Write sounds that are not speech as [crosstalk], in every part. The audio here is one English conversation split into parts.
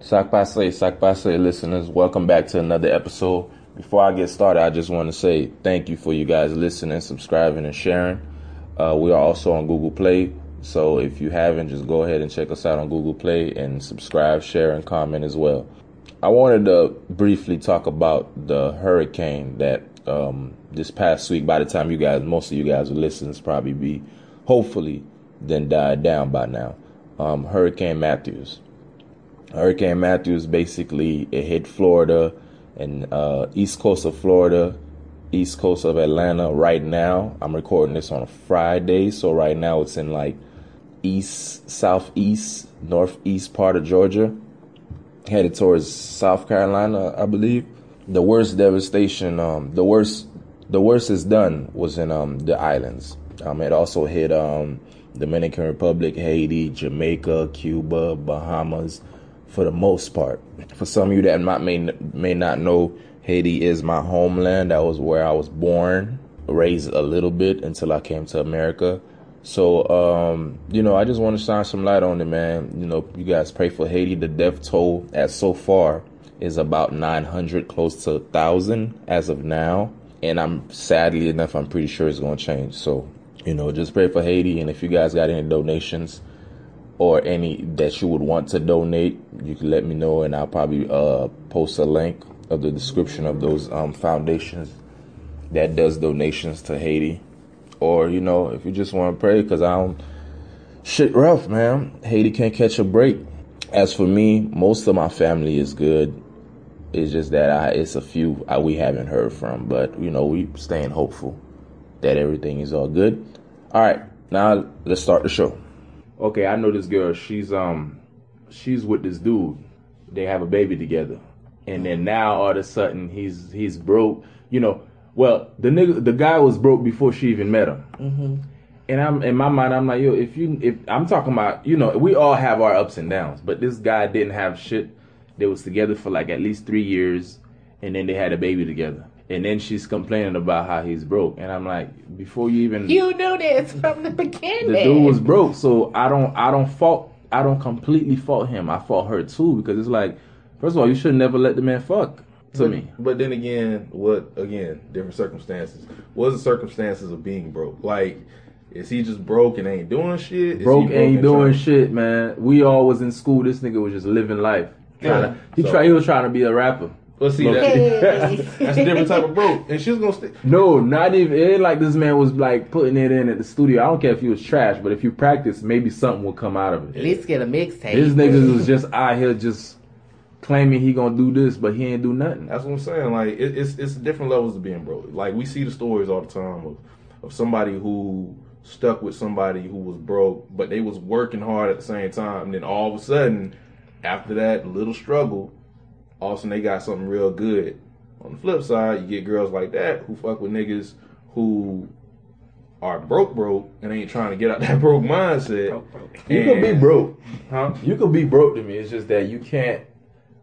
Sac Passe listeners, welcome back to another episode. Before I get started, I just want to say thank you for you guys listening, subscribing, and sharing. Uh, we are also on Google Play, so if you haven't, just go ahead and check us out on Google Play and subscribe, share, and comment as well. I wanted to briefly talk about the hurricane that um, this past week. By the time you guys, most of you guys will listen, it's probably be hopefully then died down by now. Um, Hurricane Matthews. Hurricane Matthews basically it hit Florida and uh, east coast of Florida, east coast of Atlanta. Right now, I'm recording this on a Friday, so right now it's in like east, southeast, northeast part of Georgia, headed towards South Carolina, I believe. The worst devastation, um, the worst, the worst is done was in um, the islands. Um, it also hit um, Dominican Republic, Haiti, Jamaica, Cuba, Bahamas for the most part. For some of you that might, may may not know, Haiti is my homeland. That was where I was born, raised a little bit until I came to America. So, um, you know, I just want to shine some light on it, man. You know, you guys pray for Haiti. The death toll as so far is about 900, close to 1,000 as of now. And I'm sadly enough, I'm pretty sure it's going to change. So, you know, just pray for Haiti. And if you guys got any donations, or any that you would want to donate, you can let me know, and I'll probably uh, post a link of the description of those um, foundations that does donations to Haiti. Or you know, if you just want to pray, because I don't shit rough, man. Haiti can't catch a break. As for me, most of my family is good. It's just that I, it's a few I, we haven't heard from, but you know, we staying hopeful that everything is all good. All right, now let's start the show okay, I know this girl. She's um, she's with this dude. They have a baby together, and then now all of a sudden he's he's broke. You know, well the nigga the guy was broke before she even met him. Mm-hmm. And I'm in my mind, I'm like, yo, if you if I'm talking about, you know, we all have our ups and downs, but this guy didn't have shit. They was together for like at least three years, and then they had a baby together and then she's complaining about how he's broke, and I'm like, before you even you knew this from the [laughs] beginning. The dude was broke, so I don't I don't fault I don't completely fault him. I fault her too because it's like, first of all, you should never let the man fuck to but, me. But then again, what again? Different circumstances. What's the circumstances of being broke? Like. Is he just broke and ain't doing shit? Is broke, broke ain't doing trying? shit, man. We all was in school. This nigga was just living life. Yeah. To, he so, try. He was trying to be a rapper. Well, see, that, [laughs] that's, a different type of broke, and she's gonna stay. No, not even. It ain't like this man was like putting it in at the studio. I don't care if he was trash, but if you practice, maybe something will come out of it. At least get a mixtape. This nigga was just out here just claiming he gonna do this, but he ain't do nothing. That's what I'm saying. Like it, it's it's different levels of being broke. Like we see the stories all the time of of somebody who stuck with somebody who was broke, but they was working hard at the same time. And then all of a sudden, after that little struggle all of a sudden they got something real good. On the flip side, you get girls like that who fuck with niggas who are broke broke and ain't trying to get out [laughs] that broke mindset. Broke, broke. You could be broke. Huh? You could be broke to me. It's just that you can't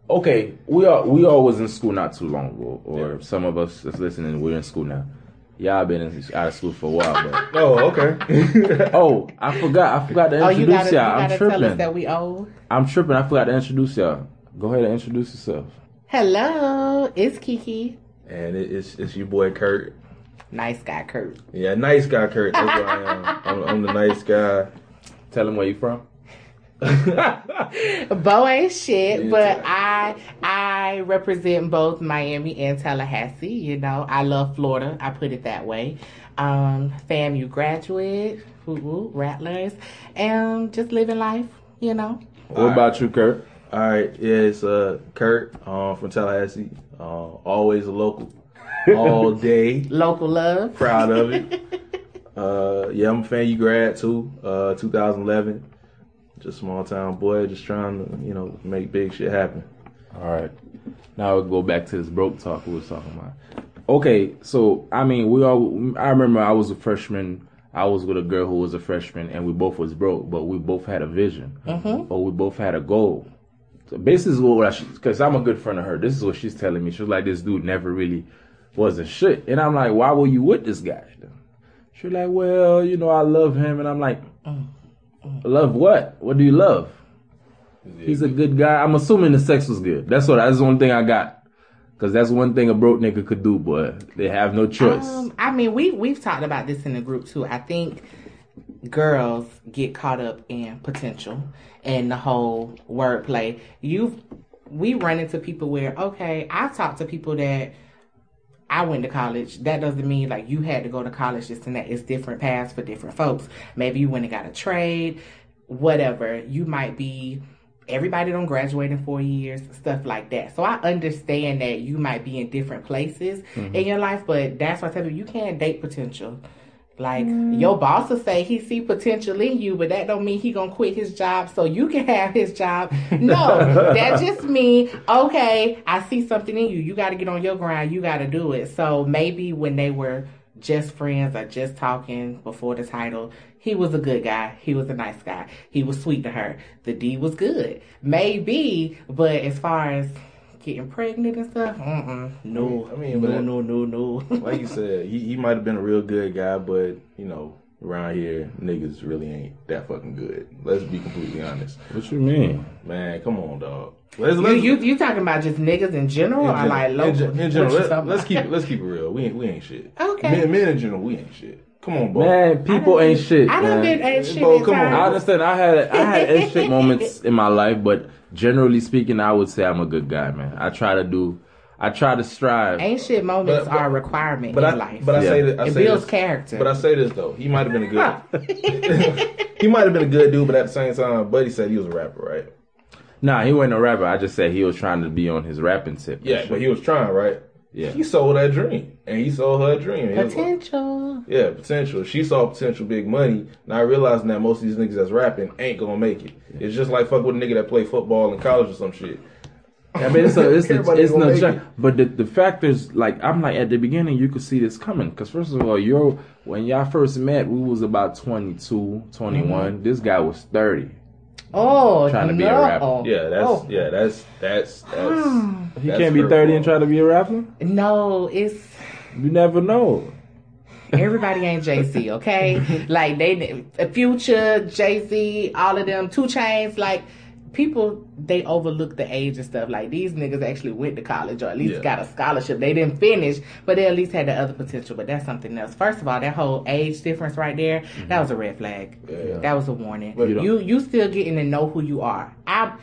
okay, we are we all was in school not too long ago, or yeah. some of us that's listening, we're in school now. Y'all been in, out of school for a while, but [laughs] oh, okay. [laughs] oh, I forgot. I forgot to introduce oh, you gotta, y'all. You I'm tripping. that we old. I'm tripping. I forgot to introduce y'all. Go ahead and introduce yourself. Hello, it's Kiki. And it's it's your boy Kurt. Nice guy, Kurt. Yeah, nice guy, Kurt. That's what I am. [laughs] I'm, I'm the nice guy. Tell him where you from. [laughs] Bo ain't shit, but I I represent both Miami and Tallahassee. You know, I love Florida. I put it that way. Um, FAMU graduate, woo woo, Rattlers, and just living life. You know. What about you, Kurt? All right, yeah, it's uh, Kurt um, from Tallahassee. Uh, always a local, all [laughs] day. local love. Proud of it. [laughs] uh, yeah, I'm a fan. You grad too. Uh, 2011. Just small town boy, just trying to you know make big shit happen. All right. Now we'll go back to this broke talk we was talking about. Okay, so I mean, we all. I remember I was a freshman. I was with a girl who was a freshman, and we both was broke, but we both had a vision, mm-hmm. but we both had a goal. So basically, what I because I'm a good friend of her. This is what she's telling me. She's like, this dude never really wasn't shit, and I'm like, why were you with this guy? She's like, well, you know, I love him, and I'm like, mm, mm. love what? What do you love? He's a good guy. I'm assuming the sex was good. That's what. That's the only thing I got. Cause that's one thing a broke nigga could do, boy. They have no choice. Um, I mean, we we've talked about this in the group too. I think girls get caught up in potential and the whole wordplay. You've we run into people where okay, I've talked to people that I went to college. That doesn't mean like you had to go to college. This and that. It's different paths for different folks. Maybe you went and got a trade, whatever. You might be everybody don't graduate in four years, stuff like that. So I understand that you might be in different places Mm-hmm. in your life, but that's why I tell you you can't date potential. Like mm. your boss will say he see potential in you, but that don't mean he gonna quit his job so you can have his job. No, [laughs] that just mean okay. I see something in you. You got to get on your grind. You got to do it. So maybe when they were just friends or just talking before the title, he was a good guy. He was a nice guy. He was sweet to her. The D was good, maybe. But as far as getting pregnant and stuff, mm-mm, no, I mean, no, but- no, no, no. [laughs] like you said, he, he might have been a real good guy, but you know, around here, niggas really ain't that fucking good. Let's be completely honest. what you mean? Man, come on, dog. Let's, You, let's, you you talking about just niggas in general, in or gen- like in, local? gen- in general, you let, us keep it let's keep it real. We ain't we ain't shit. Okay. Men, men in general, we ain't shit. Come on, bro. Man, people ain't shit. I done man. been ain't shit. Bo, at come on. I understand. I had I had ain't shit [laughs] moments in my life, but generally speaking, I would say I'm a good guy, man. I try to do. I try to strive. Ain't shit moments But- but- are a requirement But in I life. but I say that I it say builds this, character. But I say this though, he might have been a good. [laughs] he might have been a good dude, but at the same time, Buddy said he was a rapper, right? Nah, he wasn't a rapper. I just said he was trying to be on his rapping tip. Yeah, shit. but he was trying, right? Yeah. He sold that dream, and he sold her dream. It was- Potential. Yeah, potential. She saw potential big money. Now realizing that most of these niggas that's rapping ain't gonna make it. It's just like fuck with a nigga that play football in college or some shit. I mean, it's a, it's, a, it's no joke. it. But the the factors, like I'm like at the beginning, you could see this coming. Because first of all, you're when y'all first met, we was about 22, 21. Mm-hmm. This guy was 30. Oh, Trying to be a rapper. Oh. Yeah, that's Oh. yeah, that's that's that's. [sighs] Hmm. He that's can't be her 30 and try to be a rapper. No, it's You never know. everybody ain't Jay Z, [laughs] okay? like they, Future, Jay Z, all of them, 2 Chainz, like people they overlook the age and stuff. Like these niggas actually went to college or at least Yeah. got a scholarship. They didn't finish, but they at least had the other potential. But that's something else. First of all, that whole age difference right there, mm-hmm. that was a red flag. Yeah. That was a warning. But you you, you still getting to know who you are. I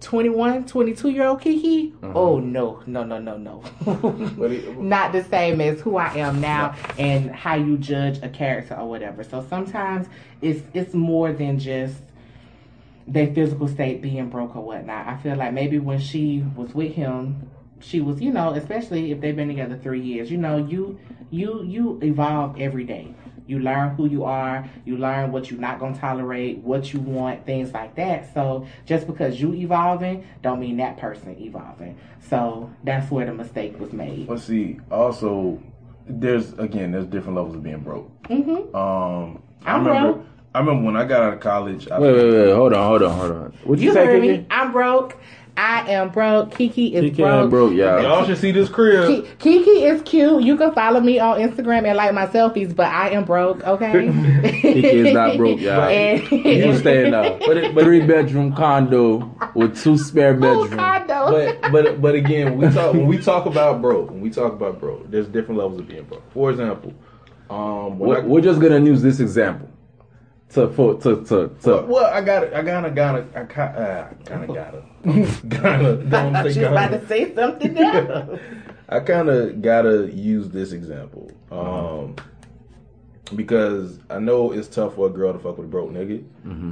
21, 22 year old Kiki. Oh no, no, no, no, no. [laughs] Not the same as who I am now and how you judge a character or whatever. So sometimes it's it's more than just their physical state being broke or whatnot. I feel like maybe when she was with him, she was, you know, especially if they've been together three years, you know, you you you evolve every day. You learn who you are, you learn what you're not gonna tolerate, what you want, things like that. So just because you evolving don't mean that person evolving. So that's where the mistake was made. Let's see. Also, there's again, there's different levels of being broke. Mm-hmm. Um, I I'm remember. broke. I remember when I got out of college. I, Wait, wait, wait. Hold on, hold on, hold on. What you, You say, heard Kiki? me. I'm broke. I am broke. Kiki is Kiki broke. ain't broke, y'all. Y'all should see this crib. Ki- Kiki is cute. You can follow me on Instagram and like my selfies, but I am broke, okay? [laughs] Kiki is not broke, y'all. [laughs] And- You staying up. [laughs] But it- but- Three bedroom condo with two spare bedrooms. condo. but but but again, when we talk when we talk about broke, when we talk about broke, there's different levels of being broke. For example, um, We're, I, we're just gonna use this example to for to to well, to. well, I got it. I gotta gotta I ca- uh, kind of gotta gotta I don't thought say you was about gotta. say something else. [laughs] I kind of gotta use this example, um, because I know it's tough for a girl to fuck with a broke nigga.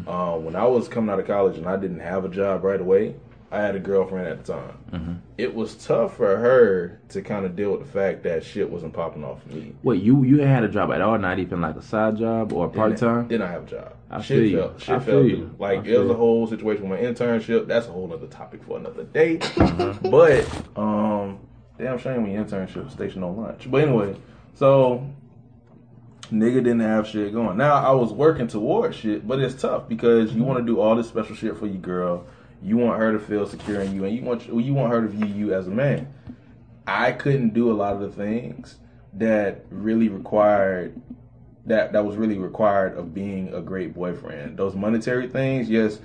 Um, when I was coming out of college and I didn't have a job right away, I had a girlfriend at the time. It was tough for her to kind of deal with the fact that shit wasn't popping off for me. Wait, you you had a job at all? Not even like a side job or part time? Didn't I have a job? I shit feel you. fell, shit I fell feel you. through. Like I it was a whole situation with my internship. That's a whole other topic for another day. Uh-huh. [laughs] But um, damn shame when your internship station on lunch. But anyway, so nigga didn't have shit going. Now I was working towards shit, but it's tough because you want to do all this special shit for your girl. You want her to feel secure in you, and you want you want her to view you as a man. I couldn't do a lot of the things that really required that that was really required of being a great boyfriend. Those monetary things, yes,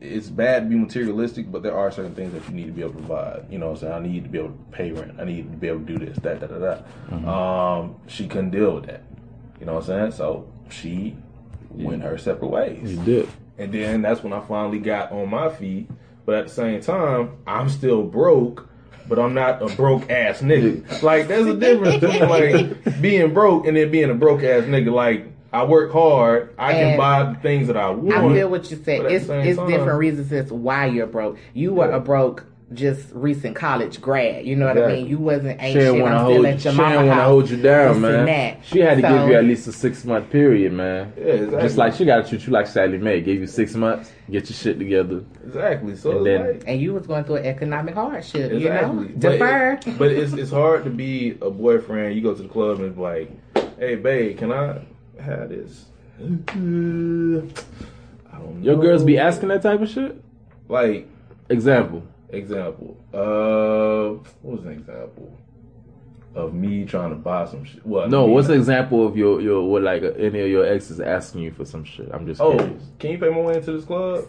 it's bad to be materialistic, but there are certain things that you need to be able to provide. You know, what I'm saying I need to be able to pay rent. I need to be able to do this, that, that, that, that. Mm-hmm. Um, she couldn't deal with that. You know what I'm saying? So she went her separate ways. You did. And then that's when I finally got on my feet. But at the same time, I'm still broke, but I'm not a broke ass nigga. Like there's a difference between like [laughs] being broke and then being a broke ass nigga. Like I work hard, I can buy the things that I want. I feel what you said. It's it's time- different reasons as why you're broke. You were Yeah. a broke, just recent college grad. You know what I mean? You wasn't ain't She didn't shit. to I'm still at your didn't mama want to house. hold you down, man. and that. She had to So- give you at least a six month period, man. Yeah, exactly. Just like she got to treat you like Sallie Mae. Gave you six months, get your shit together. exactly. So And then- like, And you was going through an economic hardship. Exactly. You know, But defer. it- But, it's it's hard to be a boyfriend. You go to the club and it's like, hey babe, can I have this? [sighs] I don't know. Your girls be asking that type of shit. Like Example. Example. Uh, what was an example of me trying to buy some shit? What? No, what's an example of your your what like any of your exes asking you for some shit? I'm just Oh, curious. can you pay my way into this club?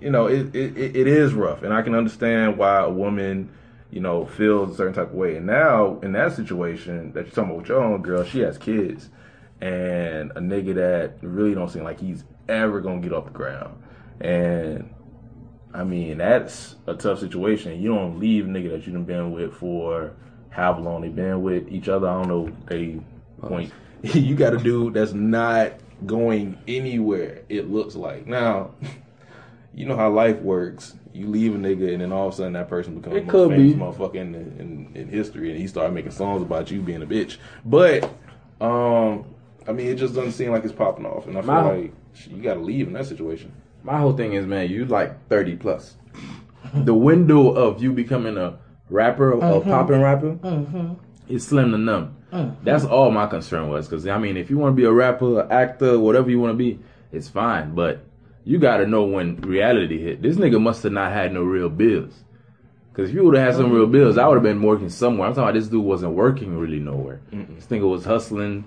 You know, it, it, it it is rough, and I can understand why a woman, you know, feels a certain type of way. And now, in that situation that you're talking about with your own girl, she has kids, and a nigga that really don't seem like he's ever gonna get off the ground. And I mean, that's a tough situation. You don't leave a nigga that you done been with for how long they been with each other. I don't know. They point. [laughs] you got a dude that's not going anywhere. It looks like now. [laughs] You know how life works. You leave a nigga, and then all of a sudden that person becomes It the could famous be. motherfucker in, in in history, and he started making songs about you being a bitch. But um, I mean, it just doesn't seem like it's popping off, and I feel My- like you got to leave in that situation. My whole thing is, man, you like 30 plus. the window of you becoming a rapper, a mm-hmm. popping rapper, mm-hmm. is slim to none. Mm-hmm. That's all my concern was. Because, I mean, if you want to be a rapper, actor, whatever you want to be, it's fine. But you got to know when reality hit. This nigga must have not had no real bills. Because if you would have had some real bills, I would have been working somewhere. I'm talking about this dude wasn't working really nowhere. This nigga was hustling.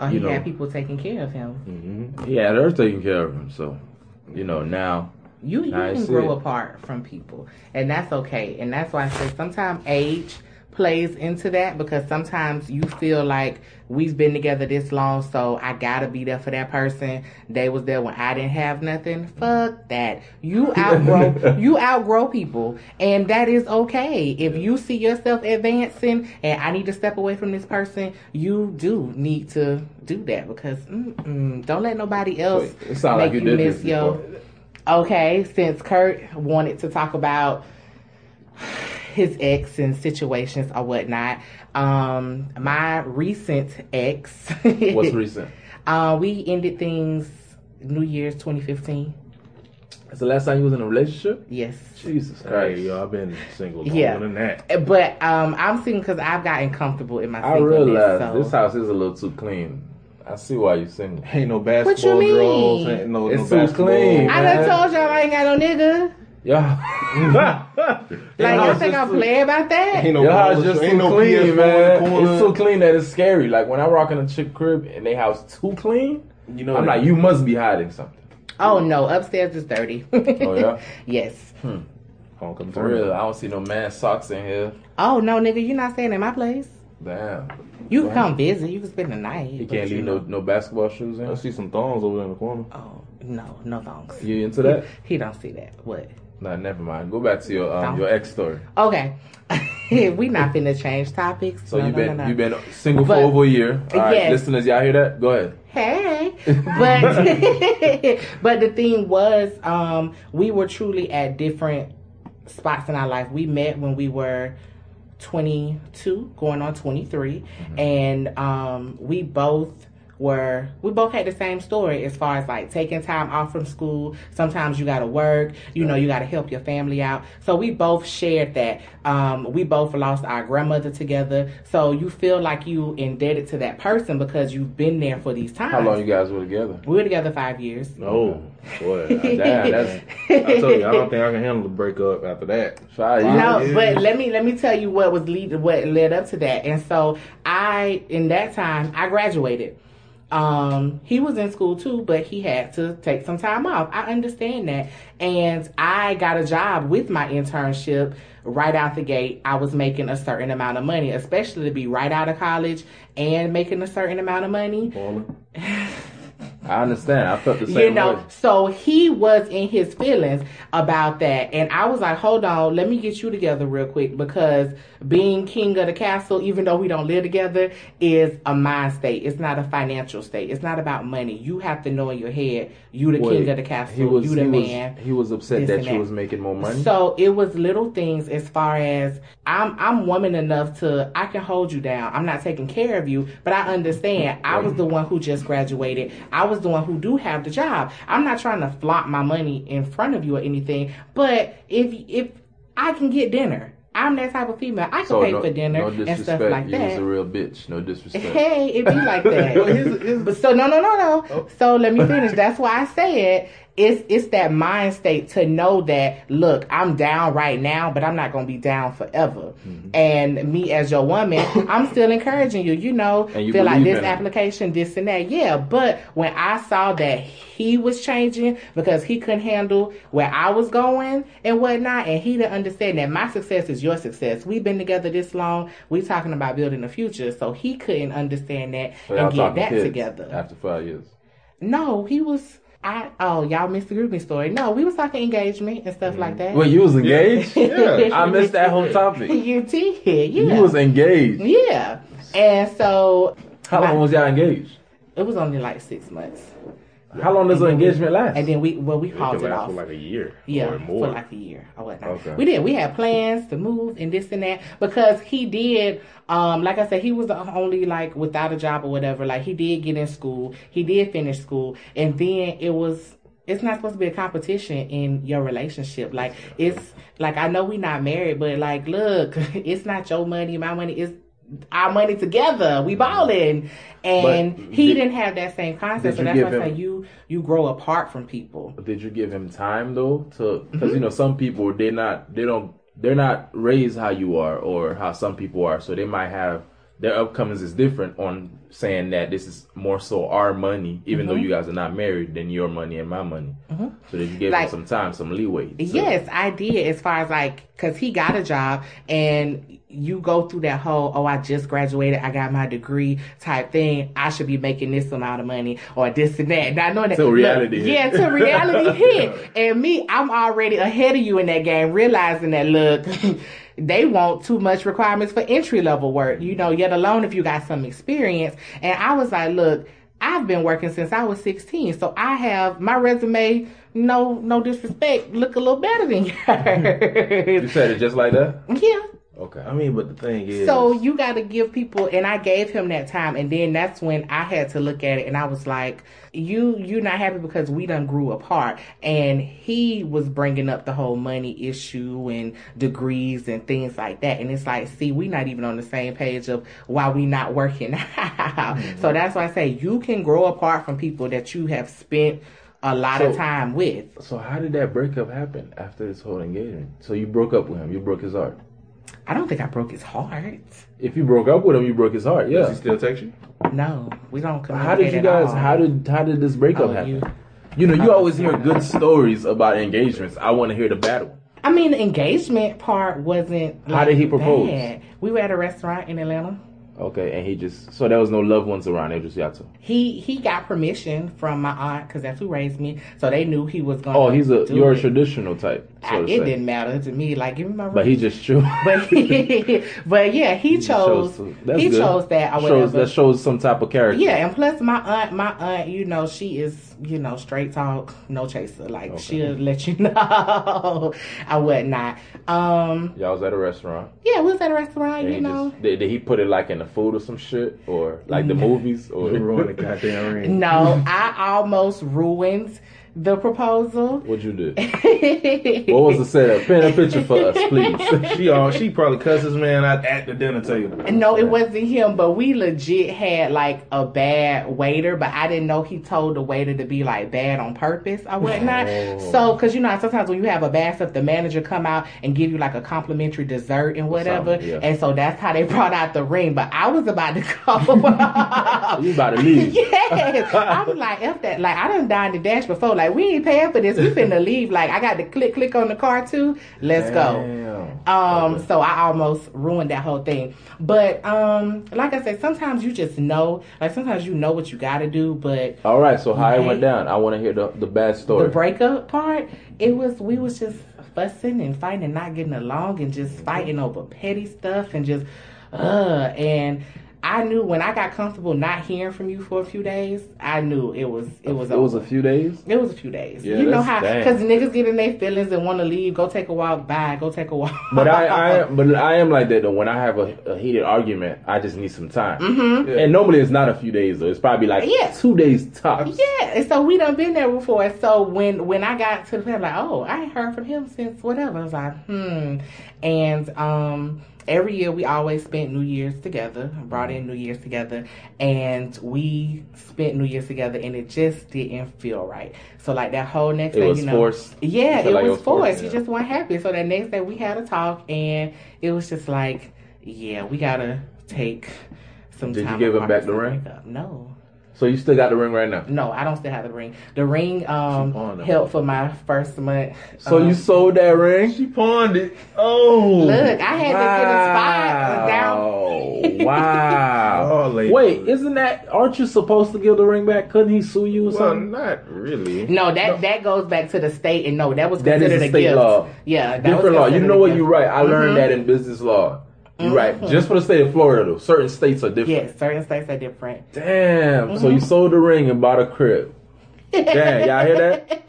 Oh, he you know. had people taking care of him. He had her taking care of him. So, you know, now. You you I can grow it. apart from people, and that's okay. And that's why I say sometimes age plays into that because sometimes you feel like we've been together this long, so I gotta be there for that person. They was there when I didn't have nothing. Fuck that. You [laughs] outgrow you outgrow people, and that is okay. If you see yourself advancing, and I need to step away from this person, you do need to do that because don't let nobody else Wait, it sound like make you you miss your. Okay, since Kurt wanted to talk about his ex and situations or whatnot, um, my recent ex. [laughs] What's recent? Uh, we ended things New Year's 2015. That's the last time you was in a relationship? Yes. Jesus Christ. Hey, yo, I've been single longer Yeah. than that. But um, I'm single because I've gotten comfortable in my I singleness. realize so. this house is a little too clean. I see why you're single. Ain't no basketball mean? girls. Ain't no, It's no too basketball. clean. I done told y'all I ain't got no nigga. Yeah. [laughs] Like, y'all think I'm playing about that? Ain't no Your house ball- just ain't too no clean, PS4 man. It's so clean that it's scary. Like when I rock in a chick crib and they house too clean, You know I'm like, you must be hiding something. Oh no, upstairs is dirty. Oh, yeah? [laughs] yes. Homecoming For real, I don't see no man socks in here. Oh no, nigga, you're not staying at my place. Damn. You can come visit. You can spend the night. You can't leave no no basketball shoes in. I see some thongs over there in the corner. Oh no, no thongs. You into that? He don't see that. What? Nah, never mind. Go back to your um, your ex story. Okay, [laughs] we not finna change topics. So No, you've been no, no. you've been single But- for over a year. All right, Yes. listeners, y'all hear that? Go ahead. Hey, [laughs] but [laughs] but the thing was, um, we were truly at different spots in our life. We met when we were 22, going on 23, and um, we both were we both had the same story as far as like taking time off from school. Sometimes you got to work, you know, you got to help your family out. So we both shared that. Um, we both lost our grandmother together. So you feel like you indebted to that person because you've been there for these times. How long you guys were together? We were together five years. No, boy. I, Damn, that's I told you, I don't think I can handle the breakup after that. five No, but let me let me tell you what was lead what led up to that. And so I in that time I graduated. Um, he was in school too, but he had to take some time off. I understand that. And I got a job with my internship right out the gate. I was making a certain amount of money, especially to be right out of college and making a certain amount of money. [laughs] I understand. I felt the same You know, way. so he was in his feelings about that. And I was like, hold on, let me get you together real quick because being king of the castle, even though we don't live together, is a mind state. It's not a financial state. It's not about money. You have to know in your head, you the king of the castle, was you the he man. was he was upset that you was making more money. So it was little things as far as I'm I'm woman enough to I can hold you down. I'm not taking care of you, but I understand. I was the one who just graduated. I was the one who do have the job. I'm not trying to flaunt my money in front of you or anything. But if if I can get dinner, I'm that type of female. I can so pay no, for dinner no and stuff like you that. was a real bitch. No disrespect. Hey, it be like that. [laughs] Well, here's- here's- but so no, no, no, no. Oh. So let me finish. That's why I said it's it's that mind state to know that look, I'm down right now, but I'm not gonna be down forever. Mm-hmm. And me as your woman, [coughs] I'm still encouraging you. You know, And you feel like this application, this and that. Yeah, but when I saw that he was changing because he couldn't handle where I was going and whatnot, and he didn't understand that my success is your success. We've been together this long. We talking about building the future, so he couldn't understand that So and get that together. after five years. No, he was. I oh y'all missed the groupie story. No, we was talking engagement and stuff like mm. that. Wait, you was engaged? Yeah. [laughs] I missed that whole topic. you did, yeah, You was engaged. yeah. And so How long was y'all engaged? it was only like six months, How long does an engagement last? and then we well we It called can it off. for like a year Yeah, or more. for like a year or whatnot. Okay. We did. We had plans to move and this and that because he did. Um, like I said, he was the only like without a job or whatever. Like he did get in school. He did finish school, and then it was. It's not supposed to be a competition in your relationship. Like it's like I know we not married, but like look, [laughs] it's not your money, my money. It's our money together. We balling, and But he did- not have that same concept. So that's why I say you you grow apart from people. Did you give him time though to because Mm-hmm. you know some people they not they don't they're not raised how you are or how some people are so they might have their upcomings is different on saying that this is more so our money even Mm-hmm. though you guys are not married than your money and my money so did you give Like- him some time some leeway to- Yes, I did. As far as like, cause he got a job, and you go through that whole, oh, I just graduated, I got my degree type thing. I should be making this amount of money or this and that. Not knowing that. Look, reality hit. yeah, till reality [laughs] hit. And me, I'm already ahead of you in that game, realizing that look. [laughs] They want too much requirements for entry level work, you know, yet alone if you got some experience. And I was like, look, I've been working since I was 16, so I have my resume. No, no disrespect, look a little better than [laughs] yours. you said it just like that yeah. okay I mean, but the thing is, So you got to give people, and I gave him that time, and then that's when I had to look at it, and I was like, "You, you're not happy because we done grew apart." And he was bringing up the whole money issue and degrees and things like that, and it's like, see, we not even on the same page of why we not working [laughs] out. So mm-hmm. that's why I say you can grow apart from people that you have spent a lot of time with. so how did that breakup happen after this whole engagement so you broke up with him you broke his heart I don't think I broke his heart. if you broke up with him you broke his heart yeah does he still text you? No, we don't. How did you guys? How did how did this breakup Oh, happen? you- You, know, you always hear good stories about engagements. I want to hear the bad one. I mean, the engagement part wasn't. How did he propose? bad. We were at a restaurant in Atlanta. Okay, and he just so there was no loved ones around. It was just y'all two. He he got permission from my aunt because that's who raised me, so they knew he was going. Oh, he's a you're a traditional type. I- So to it say. didn't matter to me. Like, give me my. But he just chose. [laughs] But [laughs] but yeah, he chose. to- that's he good. chose that or Shows that shows some type of character. Yeah, and plus my aunt, my aunt, you know, she is, you know, straight talk, no chaser. Like Okay. she'll let you [laughs] know or whatnot. Um, Y'all was at a restaurant. yeah, we was at a restaurant, And you know. just did, did he put it like in the food or some shit or like the [laughs] movies or You ruined the [laughs] goddamn ring. No, I almost ruined the proposal. What'd you do? [laughs] what was the setup? Paint a picture for us, please. [laughs] she all she probably cusses man out at the dinner table. No, it wasn't him, but we legit had like a bad waiter, but I didn't know he told the waiter to be like bad on purpose or whatnot. Oh. So, cause you know, sometimes when you have a bad stuff, the manager come out and give you like a complimentary dessert and whatever. something, yeah. And so that's how they brought out the ring. But I was about to [laughs] go. You about to leave? yes. I was like, F that. Like, I done dined the dash before. Like, we ain't paying for this. We finna [laughs] leave. Like, I got to click, click on the car too. Let's go. Damn. Um, so I almost ruined that whole thing. But um, like I said, sometimes you just know. Like sometimes you know what you got to do, but All right, so how it went down? I want to hear the the bad story. the breakup part, it was we was just fussing and fighting and not getting along and just fighting over petty stuff and just uh and I knew when I got comfortable not hearing from you for a few days, I knew it was it was it was a few days. It was a few days. Yeah, you know how damn. because niggas get in their feelings and want to leave, go take a walk, bye, go take a walk. But I, I, [laughs] but I am like that though. When I have a, a heated argument, I just need some time. Mhm. Yeah. And normally it's not a few days though. It's probably like Yeah. two days tops. Yeah, and so we done been there before. So when when I got to the point, like, oh, I ain't heard from him since whatever. I was like, hmm. And um, every year we always spent New Year's together. Brought in mm-hmm. New Year's together, and we spent New Year's together, and it just didn't feel right. So like that whole next It day, you know, forced. yeah, it like was, it was forced. You yeah. just weren't happy. So that next day we had a talk, and it was just like, yeah, we gotta take some time. Did you give him back the ring? No. So you still got the ring right now. No, I don't still have the ring. The ring um She helped for my first month. So um, you sold that ring? She pawned it. Oh, look. I had to get a spot down. Wow. wow. Oh, lady. Wait, isn't that? Aren't you supposed to give the ring back? Couldn't he sue you or Well, something? not really. No, that that goes back to the state, and no, that was That is considered a a state gift. law. Yeah, that Different was law. You know what? You're right. I learned Mhm. that in business law. You're right. Mhm. Just for the state of Florida, though, certain states are different. Yes, certain states are different. Damn. So Mm-hmm. you sold the ring and bought a crib. Damn. Y'all hear that?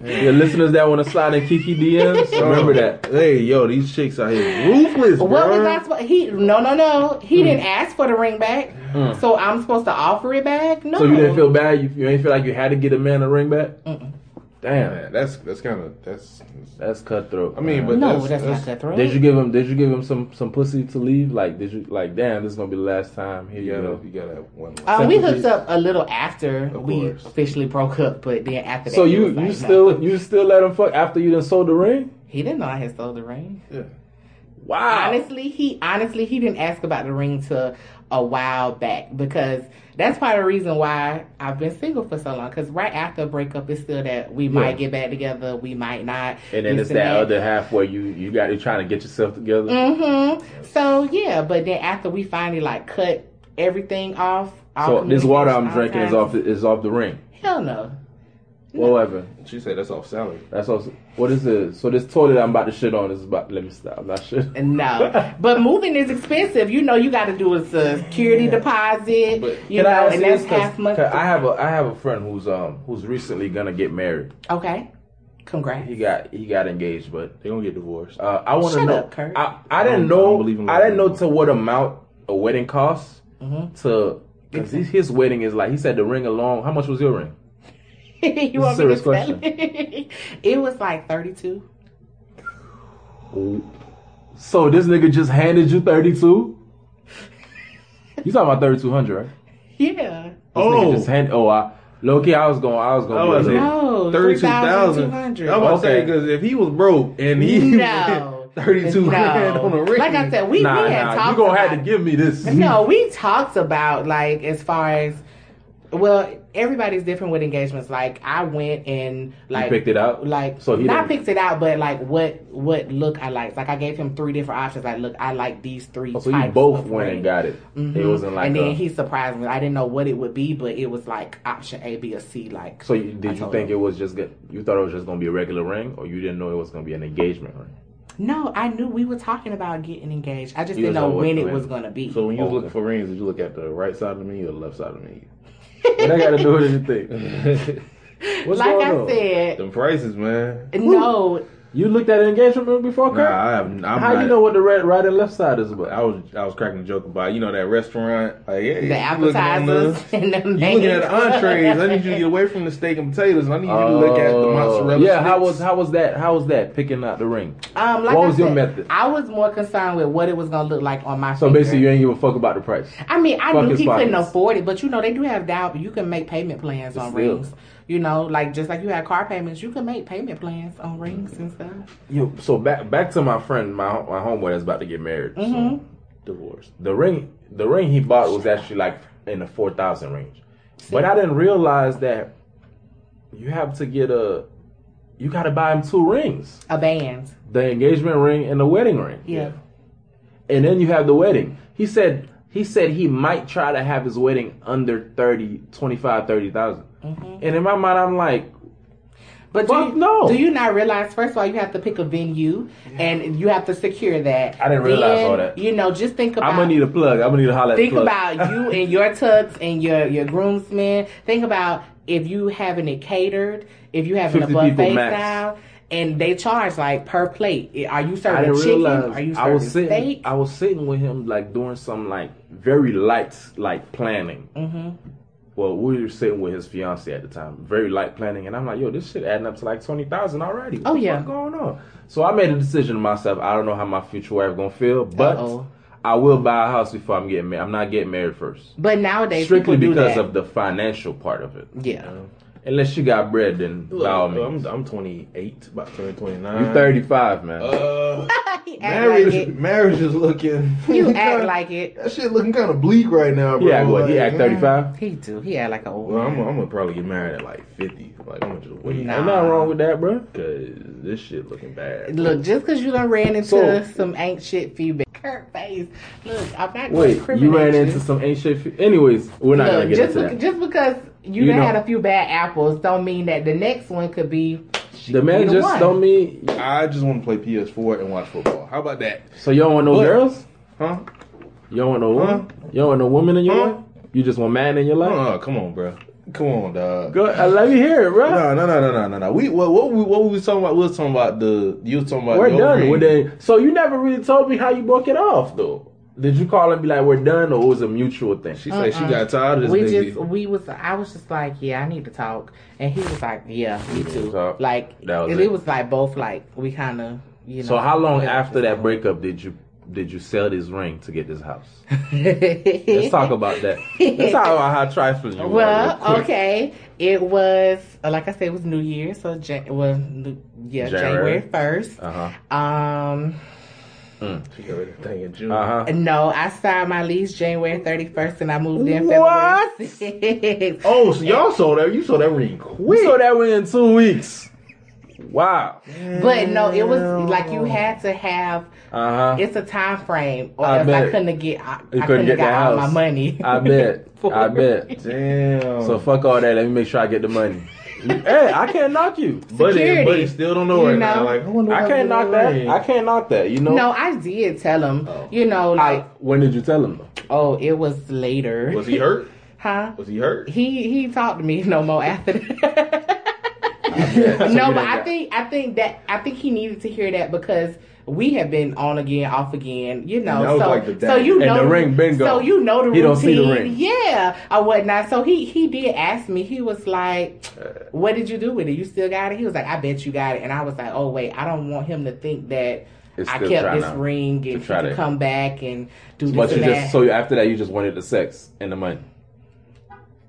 [laughs] Your listeners that want to slide in Kiki DMs, remember that. Hey, yo, these chicks out here ruthless, bro. What was I supposed? He no no no. He Hmm. didn't ask for the ring back, Mm. so I'm supposed to offer it back. No. So you didn't feel bad? You, you ain't feel like you had to get a man a ring back? Mm-mm. Damn. Man, that's that's kind of that's. That's cutthroat. I mean, but No, that's, that's, that's- not cutthroat. Did you give him? Did you give him some some pussy to leave? Like, did you like? Damn, this is gonna be the last time. Here You you gotta, go. you gotta have one. Um, we hooked up a little after Of we course. officially broke up, but then after that, So he you like, you no. still you still let him fuck after you done sold the ring? he didn't know I had sold the ring. yeah. Wow. Honestly, he honestly he didn't ask about the ring till a while back because that's part of the reason why I've been single for so long. Because right after a breakup, it's still that we might get back together, we might not. and then it's that other half where you you got you trying to get yourself together. Mm-hmm. So yeah, but then after we finally like cut everything off. So this water I'm drinking is off is off the ring. Hell no. Whatever. She said that's off salary. That's also what is this? So this toilet I'm about to shit on is about. Let me stop. I'm not shit. [laughs] No, but moving is expensive. You know, you got to do a security deposit. But you Can know, ask and that's this? 'Cause- half month. 'cause I have a I have a friend who's um who's recently gonna get married. Okay, congrats. He got he got engaged, but They gonna get divorced. uh, I want to Shut know. up, Kurt. I, I didn't I don't- know. don't believe in I didn't know to what amount a wedding costs. Mhm. To because his wedding is like he said the ring alone. How much was your ring? [laughs] you a want me to serious tell question. it? [laughs] it was like thirty-two. So this nigga just handed you thirty two. You talking about thirty two hundred, right? [laughs] Yeah. This Oh. nigga just hand. Oh, I low key. I was going. I was going. I was be a saying- little- No, Thirty-two thousand. I was about to say because if he was broke and he No. thirty-two No. grand on a ring, Like I said, we, Nah, we had nah. talked You gonna about have to give me this. No, we talked about like as far as well, everybody's different with engagements. Like I went and like picked it out? Like So he not didn't- picked it out, but like what what look I liked. Like I gave him three different options. Like look, I like these three. Oh, so you both of went and got it. It Mhm. wasn't like. and then a- he surprised me. I didn't know what it would be, but it was like option A, B, or C. Like So you, I did you think him. it was just good? You thought it was just gonna be a regular ring, or you didn't know it was gonna be an engagement ring? No, I knew we were talking about getting engaged. I just You didn't know when it was gonna be. So when you was Oh, looking okay. for rings, did you look at the right side of me or the left side of me? What I gotta do with anything? [laughs] What's like going I on? said, Them prices, man. no. You looked at an engagement ring before, Nah, Kurt? I have. I'm How not, you know what the right, right and left side is about? I was I was cracking a joke about you know that restaurant like yeah, The you looking the- appetizers [laughs] and the You looking at the entrees? I need you to get away from the steak and potatoes. I need you to look at the mozzarella. Oh. Yeah, how was how was that? How was that picking out the ring? Um, like What I was your method? I was more concerned with what it was gonna look like on my. So finger. basically, you ain't give a fuck about the price. I mean, I Fuck knew he couldn't afford it, but you know they do have down. You can make payment plans on Still. rings. You know, like just like you have car payments, you can make payment plans on rings and stuff. Yo, so back back to my friend, my my homeboy that's about to get married. Mhm. So, divorced. The ring, the ring he bought was actually like in the four thousand range, but I didn't realize that you have to get a, you got to buy him two rings: A band, the engagement ring and the wedding ring. yeah. and then you have the wedding. He said he said he might try to have his wedding under 30, 25, 30,000. Mm-hmm. And in my mind, I'm like, But do you, no. do you not realize? First of all, you have to pick a venue, and you have to secure that. I didn't realize Then, all that. You know, just think about. I'm gonna need a plug. I'm gonna need a holler think about you [laughs] and your tux and your your groomsmen. Think about if you having it catered, if you having a 50 people buffet style, and they charge like per plate. Are you serving chicken? Are you I was serving sitting. steak? I was sitting with him like doing some like very light like planning. hmm Well, we were sitting with his fiance at the time, very light planning, and I'm like, yo, this shit adding up to like twenty thousand already. What Oh, the yeah. fuck going on? So I made a decision to myself. I don't know how my future wife gonna feel, but Uh-oh. I will buy a house before I'm getting married. I'm not getting married first. But nowadays, strictly people do because that. of the financial part of it. yeah. Unless you got bread, then by Look, all I'm. I'm 28, about to turn 29. You're 35, man. Uh, He marriage, like it. marriage is looking. You act kinda- like it. that shit looking kind of bleak right now, bro. he act what? He Like, act 35. He do. He act like an old Well, I'm. I'm gonna probably get married at like 50. Like I'm gonna just wait, Nah. Ain't nothing wrong with that, bro. cause this shit looking bad. Look, just because you done ran into So- some ain't shit feedback, Kurt face. Look, I'm not going to Wait, you ran you. into some ancient. F- Anyways, we're not Look, gonna get just, into bec- that. just because you, You done know- had a few bad apples, don't mean that the next one could be. She The man just one. don't mean. I just want to play PS4 and watch football. How about that? So you don't want no What? girls? Huh? You don't want no woman? Huh? You don't want no woman in your Huh? life? You just want man in your life? Uh, come on, bro. Come on, dog. Go, uh, let me hear it, bro. No, no, no, no, no, no, no. We what what we what we was talking about? We was talking about the you was talking about. We're done. ring. We're done. So you never really told me how you broke it off, though. Did you call and be like, "We're done," or it was a mutual thing? She said she Uh-uh. got tired of this We nigga. just, we was, I was just like, yeah, I need to talk, and he was like, yeah, me too. talk. Like, That was it, it. it was like both, like we kind of, you know. So how long after that breakup did you did you sell this ring to get this house? Let's [laughs] Let's talk about that. Let's talk about how trifling you were. real Well, okay. It was uh, like I said, it was New Year, so Jan- well, yeah, January. January first. Uh huh. Um, She got everything in June. Uh huh. no, I signed my lease January thirty first, and I moved in What? February 6th. Oh, so [laughs] y'all saw that? You saw that ring We quick. saw that ring in two weeks. Wow. but no, it was like you had to have. Uh huh. It's a time frame, or I else bet. I couldn't get. I, You couldn't couldn't get got that all my money. I bet. [laughs] I bet. Damn. So fuck all that. Let me make sure I get the money. Hey, I can't knock you. [laughs] but security. but he still don't know You right now. know? Like I, wonder I can't knock that. ring. I can't knock that. You know. no, I did tell him. Oh. You know, like I, when did you tell him? though? oh, it was later. Was he hurt? [laughs] Huh? Was he hurt? He he talked to me no more after that. So no, but I think I think that I think he needed to hear that because we have been on again, off again, you know. That was so like the so day. you And know the ring been So gone. you know the He routine, don't see the ring. yeah, or whatnot. So he he did ask me. He was like, "What did you do with it? You still got it?" He was like, "I bet you got it." And I was like, "Oh wait, I don't want him to think that." I kept this to- ring and he try to- come back and do this But you that. just so after that you just wanted the sex and the money.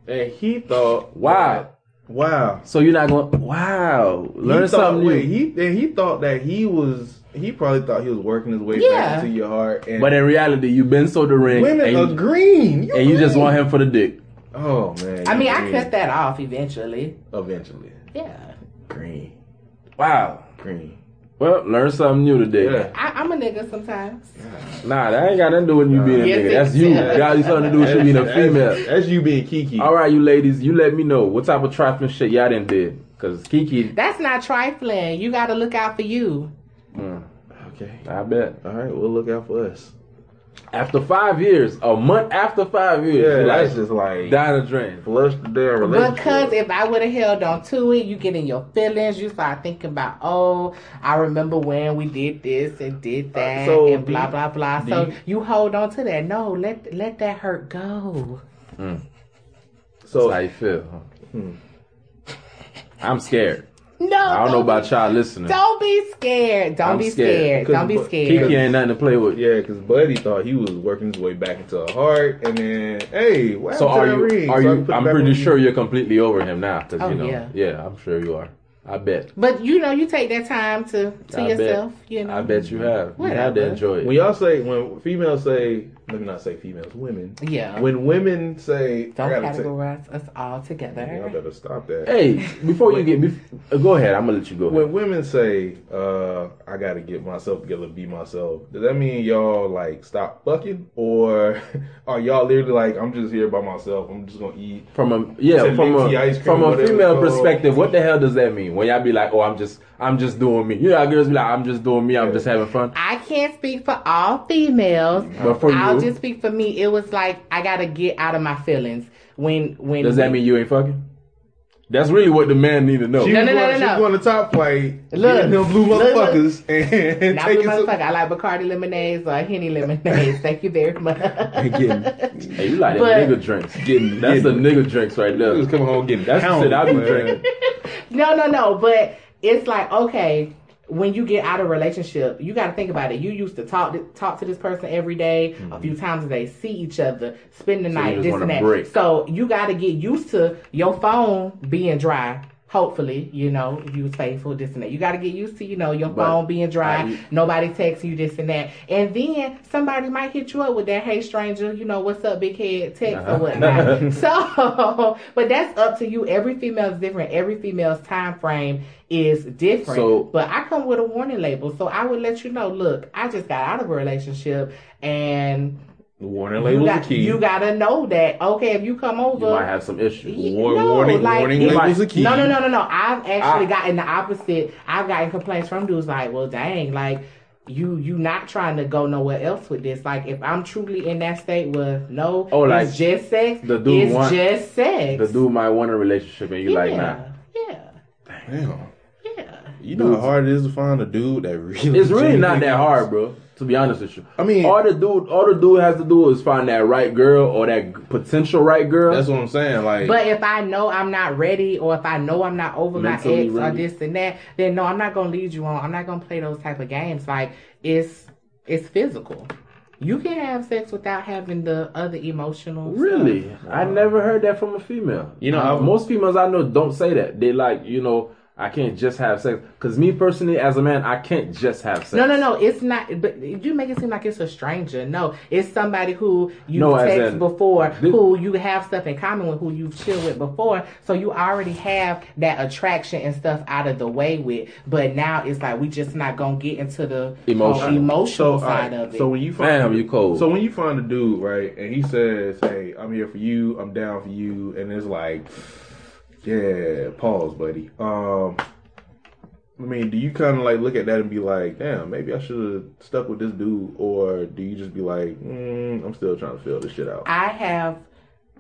And he thought, Wow. Wow. So you're not going. Wow. Learn thought, something wait, new. he and he thought that he was. He probably thought he was working his way Yeah. back into your heart. And But in reality, you've been so the ring, women and, are you, green. and you just want him for the dick. Oh man. I mean, I cut that off eventually. eventually. Yeah, Green, Wow. green. Well, learn something new today. Yeah. I, I'm a nigga sometimes. Nah, that ain't got nothing to do with you being a nigga. That's you. does. Got something to do with you being a That's- female. That's you being Kiki. All right, you ladies, you let me know what type of trifling shit y'all done did. Cause Kiki, That's not trifling. You got to look out for you. mm, Okay. I bet. All right. We'll look out for us. After five years, a month after five years, Yeah, you're that's like, just like down the drain. flush the damn relationship. Because if I would have held on to it, you get in your feelings. You start thinking about, oh, I remember when we did this and did uh, that, so and do blah blah blah. do So you- you hold on to that. No, let let that hurt go. Hmm. So so how you feel? huh? Hmm. I'm scared. No, I don't know about y'all listening. Don't be scared. Don't I'm be scared. scared. Don't be scared. Kiki ain't nothing to play with. yeah, because Buddy thought he was working his way back into a heart, and then hey, what So are happened to that you? ring? Are So I you? put it I'm pretty sure you. you're completely over him now, because Oh, you know. yeah. Yeah, I'm sure you are. I bet. But you know, you take that time to to I bet. yourself. You know, I bet you have. You had to enjoy it. When y'all say when females say, let me not say females, women. Yeah. When women say, Don't I gotta take, categorize us all together. y'all better stop that. Hey, before you get, bef- uh, go ahead. I'm gonna let you go. When Ahead. women say, uh, I gotta get myself together, be myself, does that mean y'all like stop fucking? Or [laughs] are y'all literally like, I'm just here by myself, I'm just gonna eat? From a yeah, from a from a female perspective, what the hell does that mean? When y'all be like, oh, I'm just I'm just doing me. You know, how girls be like, I'm just doing me. I'm just having fun. I can't speak for all females. But for I'll just speak for me. It was like I gotta get out of my feelings when when. does that mean you ain't fucking? That's really what the man need to know. She No, was no, no, no, she was no. going to top flight, Look, getting them blue look, look. motherfuckers, and Not blue [laughs] taking some. motherfucker. I like Bacardi lemonades or Henny lemonades. Thank you very much. Hey, you like But- them nigga drinks? Getting, That's the getting, nigga drinks right He there. was coming home getting That's the shit I be man. drinking. [laughs] No, no, no. But it's like okay, when you get out of a relationship, you got to think about it. You used to talk to, talk to this person every day, a few times a day, see each other, spend the Mm-hmm. So night, this and that. break. So you got to get used to your phone being dry. Hopefully, you know, you was faithful, this and that. You got to get used to, you know, your But phone being dry, I- nobody texting you, this and that. And then somebody might hit you up with that, hey, stranger, you know, what's up, big head text Uh-huh. or whatnot. [laughs] so, [laughs] but that's up to you. Every female is different. Every female's time frame is different. So- but I come with a warning label, so I would let you know. Look, I just got out of a relationship, and The warning you label's got the key. you got to know that. Okay, if you come over, You might have some issues. Y- War- no, warning, like, warning it- labels the key. no, no, no, no, no. I've actually I- gotten the opposite. I've gotten complaints from dudes like, well, dang, like you you not trying to go nowhere else with this. Like if I'm truly in that state where no, Oh, like, it's just sex. the dude it's want- just sex. The dude might want a relationship and you yeah, like, nah. yeah, Damn. yeah. You know how hard it is to find a dude that [laughs] really. It's really not that hard, bro. To be honest with you, I mean- all the dude, all the dude has to do is find that right girl or that potential right girl. That's what I'm saying. Like, But if I know I'm not ready, or if I know I'm not over my ex or this and that, then no, I'm not gonna lead you on. I'm not gonna play those type of games. Like it's it's physical. You can have sex without having the other emotional. Really? stuff. I never heard that from a female. You know, I- most females I know don't say that. They like, you know, I can't just have sex. Because me personally, as a man, I can't just have sex. No, no, no. It's not. But you make it seem like it's a stranger. No, it's somebody who you No, text in- before, This- who you have stuff in common with, who you've chilled with before. So you already have that attraction and stuff out of the way with. But now it's like we just not gonna get into the Emotional. uh, emotional so, side alright, of it. So when you find Damn, you cold. So when you find a dude, right, and he says, "Hey, I'm here for you. I'm down for you," and it's like, "Yeah, pause, buddy." Um, I mean, do you kind of like look at that and be like, "Damn, maybe I should have stuck with this dude," or do you just be like, mm, "I'm still trying to feel this shit out"? I have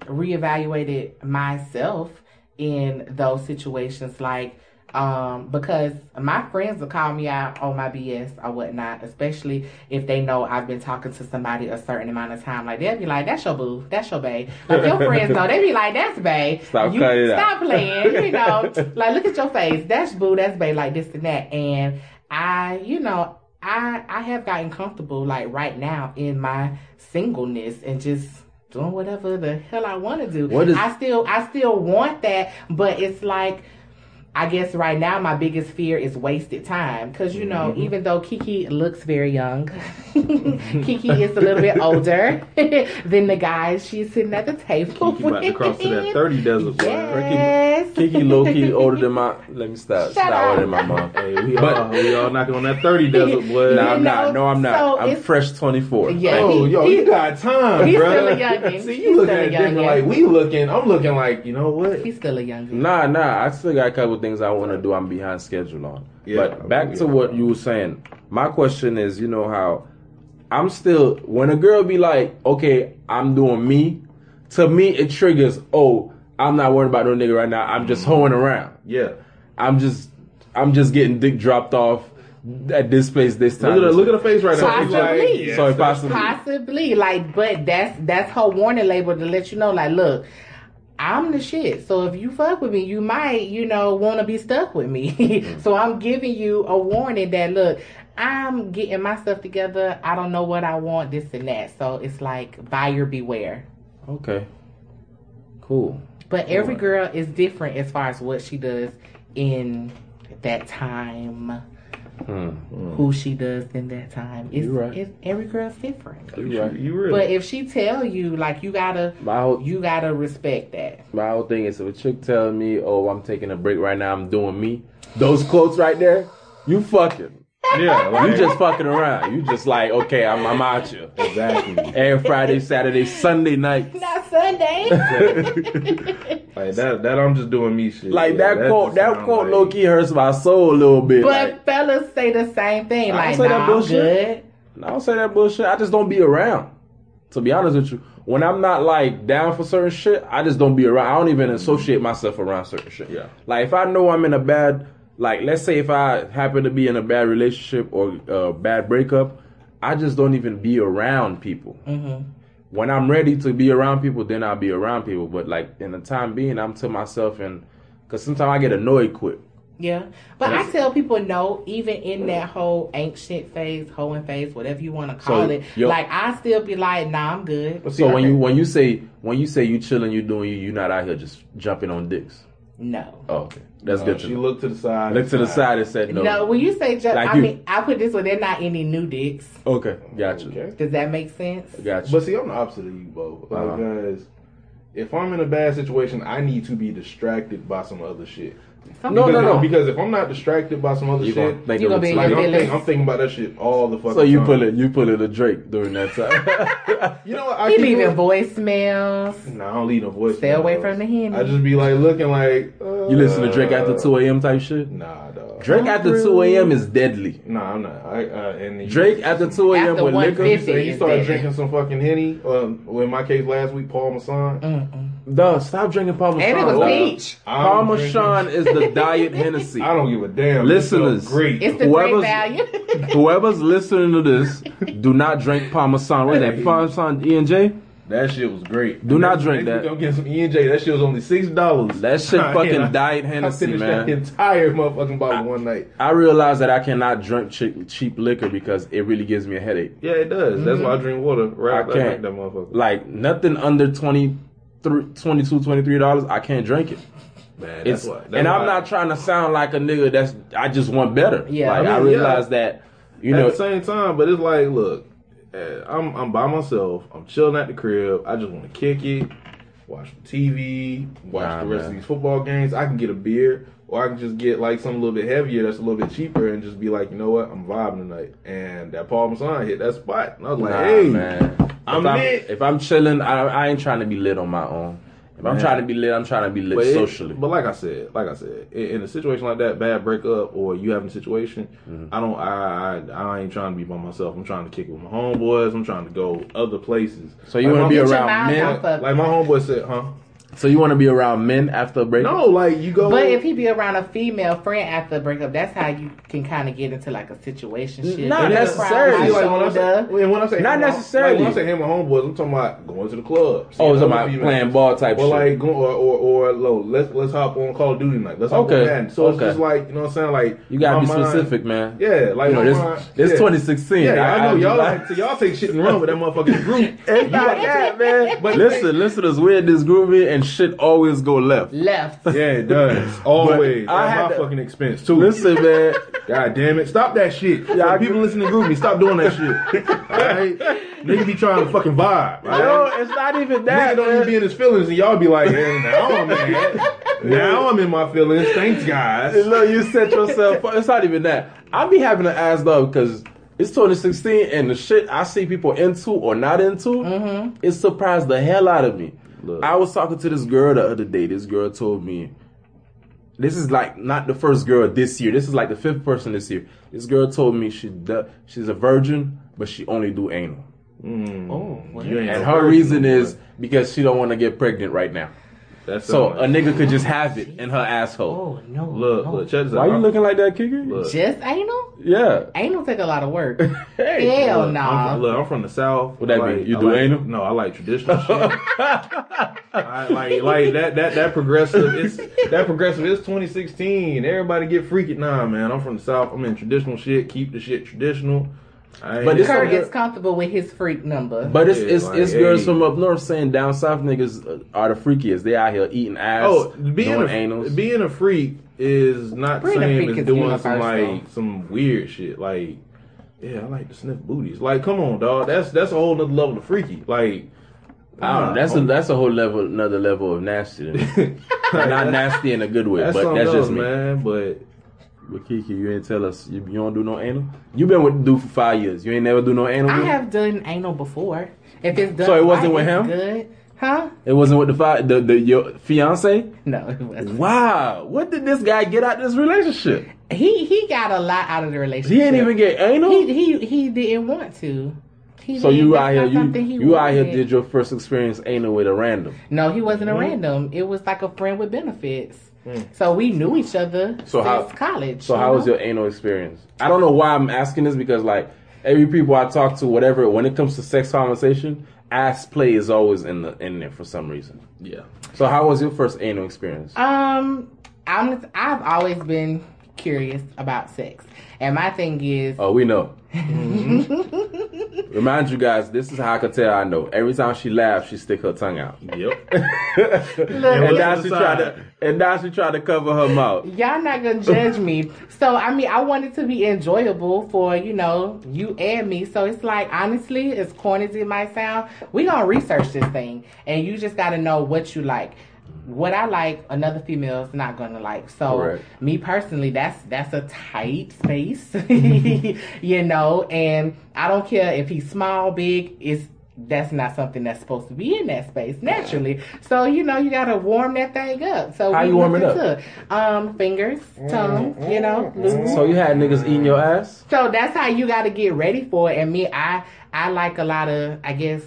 reevaluated myself in those situations, like um, because my friends will call me out on my BS or whatnot, especially if they know I've been talking to somebody a certain amount of time. Like they'll be like, "That's your boo, that's your bae." Like your [laughs] friends know, they be like, "That's bae." Stop you cutting it out. stop playing, you know. [laughs] like look at your face, that's boo, that's bae, like this and that. And I, you know, I I have gotten comfortable like right now in my singleness and just doing whatever the hell I want to do. What is- I still I still want that, but it's like I guess right now my biggest fear is wasted time because you know Mm-hmm. even though Kiki looks very young, [laughs] Kiki is a little bit older [laughs] than the guys she's sitting at the table. Kiki about to cross to that thirty desert. Yes. Kiki low key [laughs] older than my. Let me stop. She's Shut not up. older than my mom. Hey, we But- all we all knocking on that thirty desert boy. No, I'm You not. No, I'm not. so I'm fresh 24. Yeah. Oh, he- yo, he- you got time, he's bro. still a youngin'. See, He's you looking still a at it different. Like we looking, I'm looking like you know what? He's still a young. Nah, nah. I still got a couple things I want to do. I'm behind schedule on. Yeah, but back to what you were saying. My question is, you know how I'm still when a girl be like, okay, I'm doing me. To me, it triggers. Oh, I'm not worried about no nigga right now. I'm just mm-hmm. hoeing around. Yeah. I'm just, I'm just getting dick dropped off at this place this time. Look at her, look at her face right now. She's Possibly. yes, So if possibly, Possibly, like, but that's that's her warning label to let you know, like, look, I'm the shit. So if you fuck with me, you might, you know, want to be stuck with me. [laughs] so I'm giving you a warning that look, I'm getting my stuff together. I don't know what I want, this and that. So it's like buyer beware. okay, cool. But every girl is different as far as what she does in that time, Hmm. who she does in that time. It's, You're right. it's every girl's different. You right. You really. But if she tell you, like you gotta, My whole, you gotta respect that. my whole thing is if a chick telling me, "Oh, I'm taking a break right now. I'm doing me." Those quotes right there, you fucking. [laughs] yeah, like, You just fucking around. You just like, okay, I'm, I'm out here. exactly. Every Friday, Saturday, Sunday night. Not Sunday. [laughs] Like that. That I'm just doing me shit. Like Yeah, that quote, just that quote like- low key hurts my soul a little bit. but like, fellas say the same thing. I don't say that nah, I'm bullshit. good. I don't say that bullshit. I just don't be around. To be honest with you, when I'm not like down for certain shit, I just don't be around. I don't even associate myself around certain shit. Yeah. Like if I know I'm in a bad, like let's say if I happen to be in a bad relationship or a bad breakup, I just don't even be around people. Mm-hmm. When I'm ready to be around people, then I'll be around people. But like in the time being, I'm to myself and because sometimes I get annoyed quick. Yeah, but I tell people no, even in that whole ancient shit phase, hoeing phase, whatever you want to call So, it. yo- like I still be like, nah, I'm good. So when you think- when you say when you say you chilling, you doing you, you're not out here just jumping on dicks. No. Oh, okay, that's uh, good. She know. looked to the side. Look to the side and said no. No, when you say just, Like I you. mean, I put this one. They're not any new dicks. Okay, gotcha. Okay. Does that make sense? Got you. But see, I'm the opposite of you, Bo. Like, Uh-huh. Because if I'm in a bad situation, I need to be distracted by some other shit. Some No, no, no. Because if I'm not distracted by some other you shit, gonna You gonna be like I'm, think, I'm thinking about that shit all the fucking time. So you time. pull it, you pull it a Drake during that time. [laughs] You know what? I He keep leaving it- voicemails. Nah, I don't leave no voice. Stay away from the Henny. I just be like looking like. Uh, you listen to Drake after two a.m. type shit. Nah, dog. Drake after two a.m. is deadly. Nah, I'm not. I, uh, and you- Drake after two a.m. With liquor. 150. So you start drinking some fucking henny. Um, well, in my case, last week, Paul Masson. Mm-mm. Dog, stop drinking Parmesan. And it was dog. peach. Parmesan is the diet [laughs] Hennessy. I don't give a damn. Listeners. Great. It's the great Whoever's- value. [laughs] Whoever's listening to this, do not drink Parmesan. What is that? Parmesan E and J. That shit was great. Do not drink that. week I'm getting some E and J. That shit was only six dollars. That shit [laughs] fucking diet Hennessy, I finished man. that entire motherfucking bottle one night. I realize that I cannot drink cheap, cheap liquor because it really gives me a headache. Yeah, it does. That's mm-hmm. why I drink water right I can't. drink that motherfucker. Like nothing under 20, 22 23 dollars, I can't drink it. Man, It's that's why. that's and I'm not trying to sound like a nigga that's I just want better. Yeah. like I, I mean, yeah. realize that you at know at the same time, but it's like, look, uh, I'm I'm by myself. I'm chilling at the crib. I just want to kick it, watch the TV, watch Nah, the rest man. of these football games. I can get a beer, or I can just get like something a little bit heavier that's a little bit cheaper, and just be like, you know what, I'm vibing tonight. And that Paul Masson hit that spot, and I was like, nah, hey, man. I'm if I'm, lit. if I'm chilling, I, I ain't trying to be lit on my own. If I'm trying to be lit, I'm trying to be lit But, it- socially. but like I said, like I said, in, in a situation like that, bad breakup, or you having a situation, Mm-hmm. I don't, I, I, I ain't trying to be by myself. I'm trying to kick with my homeboys. I'm trying to go other places. so you Like want to be around mind men? off Like my homeboy said, huh? So you want to be around men after a breakup? No, like you go. But if he be around a female friend after a breakup, that's how you can kind of get into like a situation. shit. Not necessarily. like when I say, when when I say Not him, necessarily. Like when I say him and homeboys, I'm talking about going to the club. Oh, it's about females. playing ball type Or shit. like go or or, or low. Let's let's hop on Call of Duty night. Let's hop Okay, on Madden. So it's just like you know what I'm saying. Like you gotta my be mind- specific, man. Yeah, like You know, my this mind- this yeah. 2016. Yeah, I, know y'all like like so y'all take shit and run with that motherfucking group. [laughs] It's not that, man. But listen, listeners, we're in this groovy and shit always go left. Left. [laughs] Yeah, it does. Always. I At had my to- fucking expense too. Listen, man. [laughs] God damn it. Stop that shit. Yeah, Yeah, I- people listening to Groovy, stop doing that shit. [laughs] Alright? Nigga be trying to fucking vibe. Yo, Right? it's not even Nigga that. don't even man. be in his feelings and y'all be like, yeah, now I'm mad. Now I'm in my feelings. Thanks, guys. Look, you set yourself. up. It's not even that. I be having to ask though because it's 2016 and the shit I see people into or not into, mm-hmm. it surprised the hell out of me. Look. I was talking to this girl the other day. This girl told me, this is like not the first girl this year. This is like the fifth person this year. This girl told me she do, she's a virgin, but she only do anal. Oh, well, And her reason is because she don't want to get pregnant right now. That's So a nigga could just have it in her asshole. oh no. Look, no. look, check this out. Why you looking like that, Kicker? Look. Just anal? Yeah. Anal take a lot of work. [laughs] Hey. Hell Look, I'm nah. from, look, I'm from the south. What that I mean? You I do like, anal? No, I like traditional [laughs] shit. I, like, like that, that, that progressive. It's that progressive. It's 2016. Everybody get freaky. Nah, man. I'm from the south. I'm in traditional shit. Keep the shit traditional. I ain't- But this Kurt some is comfortable with his freak number. But it's Yeah, it's, like, it's girls from up north saying down south niggas are the freakiest. They out here eating ass, oh, being doing a, anals. being a freak is not the Being same as doing some like some weird shit. Like, yeah, I like to sniff booties. Like, come on, dog. That's that's a whole nother level of freaky. Like, I don't know. That's a that's a whole level, another level of nasty. [laughs] Not nasty in a good way, That's but that's just me. man. But But Kiki, you ain't tell us you, you don't do no anal. You been with the dude for five years. You ain't never do no anal. I have done anal before. If it's done, So it wasn't with him? Good, huh? It wasn't with the five, the the your fiance. No, it wasn't. Wow, what did this guy get out of this relationship? He he got a lot out of the relationship. He didn't even get anal. He he he didn't want to. He so you out here, you he you out here did your first experience anal with a random. No, he wasn't Mm-hmm. a random. It was like a friend with benefits. So we knew each other. So since how- college. So you how was your anal experience? I don't know why I'm asking this because like every people I talk to, whatever, when it comes to sex conversation, ass play is always in the in there for some reason. yeah, So how was your first anal experience? Um, I'm. I've always been curious about sex, and my thing is, Oh, we know. Mm-hmm. Remind you guys, this is how I could tell I know. Every time she laughs, she stick her tongue out. yep. [laughs] and what's now she sign? tried to and now she tried to cover her mouth. y'all not gonna judge me. So I mean, I want it to be enjoyable for you know you and me. So it's like honestly, as corny as it might sound, we gonna research this thing, and you just gotta know what you like. What I like, another female is not gonna like. So Correct. me personally, that's that's a tight space, [laughs] you know. And I don't care if he's small, big. Is that's not something that's supposed to be in that space naturally. So you know, you gotta warm that thing up. So How you warm it up? into, Um, fingers, tongue, you know. lube. So you had niggas eating your ass? So that's how you got to get ready for it. And me, I I like a lot of I guess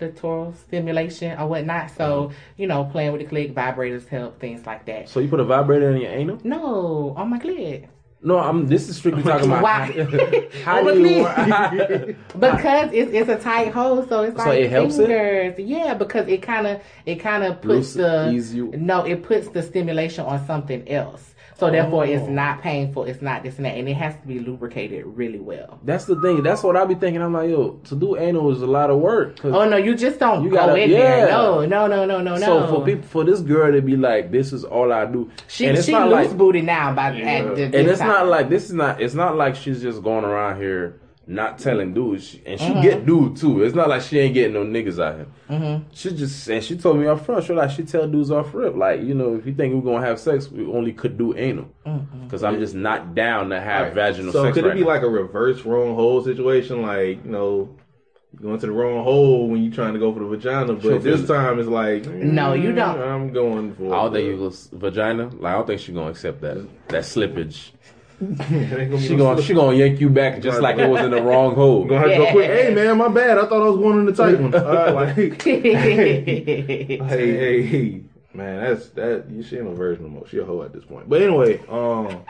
clitoral stimulation or whatnot. So uh-huh. you know, playing with the clit, vibrators help, things like that. So you put a vibrator in your anal? No, on my clit. No, I'm. This is strictly [laughs] talking about Why? [laughs] how [laughs] do you? because it's it's a tight hole, so it's So like it helps it? fingers. Yeah, because it kind of it kind of puts Loosen- the no, it puts the stimulation on something else. So therefore, it's Oh. not painful. It's not this and that, and it has to be lubricated really well. That's the thing. That's what I be thinking. I'm like, yo, to do anal is a lot of work. 'cause- Oh no, you just don't You go gotta- in yeah. there. No, no, no, no, no, no. So for people, for this girl to be like, this is all I do, she and it's she not loose like, booty now by Yeah. at the, and this it's not like this is not. It's not like she's just going around here not telling dudes, and she Mm-hmm. get dude too. It's not like she ain't getting no niggas out here. Mm-hmm. She just and she told me up front, she like she tell dudes off rip, like you know, if you think we're gonna have sex, we only could do anal, Mm-hmm. because I'm just not down to have vaginal so sex. could right it be now. like a reverse wrong hole situation? Like you know, you go into the wrong hole when you're trying to go for the vagina, but Sure, this time it's like No, you mm, don't. I'm going for. I don't think the- you go vagina. Like I don't think she gonna accept that that slippage. It ain't gonna be She gonna she gonna yank you back just like it was in the wrong hole. I'm gonna have to go Yeah. quick. Hey man, my bad. I thought I was going in the tight one. [laughs] Uh, like, [laughs] hey, hey, hey, man, that's that. You she ain't no virgin no more. She a hoe at this point. But anyway, um,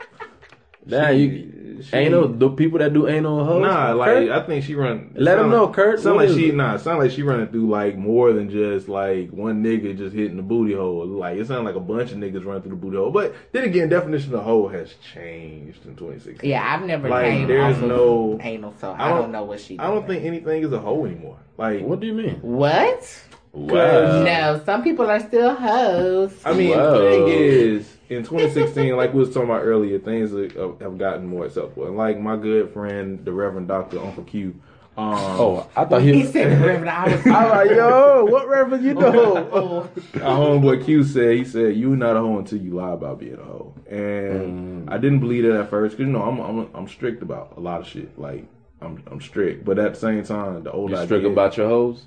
Nah, you she- anal. The people that do anal hoes. Nah, like Kurt? I think she run. Let 'em sound know, Kurt. Sound like she it? nah. Sound like she running through like more than just like one nigga just hitting the booty hole. Like it sounds like a bunch of niggas running through the booty hole. But then again, definition of hole has changed in 2016. yeah, I've never Like, came there's off of no- anal, so I I don't, don't- know what she. I don't think anything is a hole anymore. Like What do you mean? what. Wow. no, some people are still hoes. I mean, Whoa. the thing is, in 2016, like we was talking about earlier, things have have gotten more acceptable. And like my good friend, the Reverend Doctor Uncle Q. Um, Oh, I thought he. he said, Reverend, I was. I'm like, yo, what Reverend you know? Oh, [laughs] Our homeboy Q said, he said, "You not a hoe until you lie about being a hoe." And Mm. I didn't believe it at first because you know I'm I'm I'm strict about a lot of shit. Like I'm I'm strict, but at the same time, the older You I strict get, about your hoes?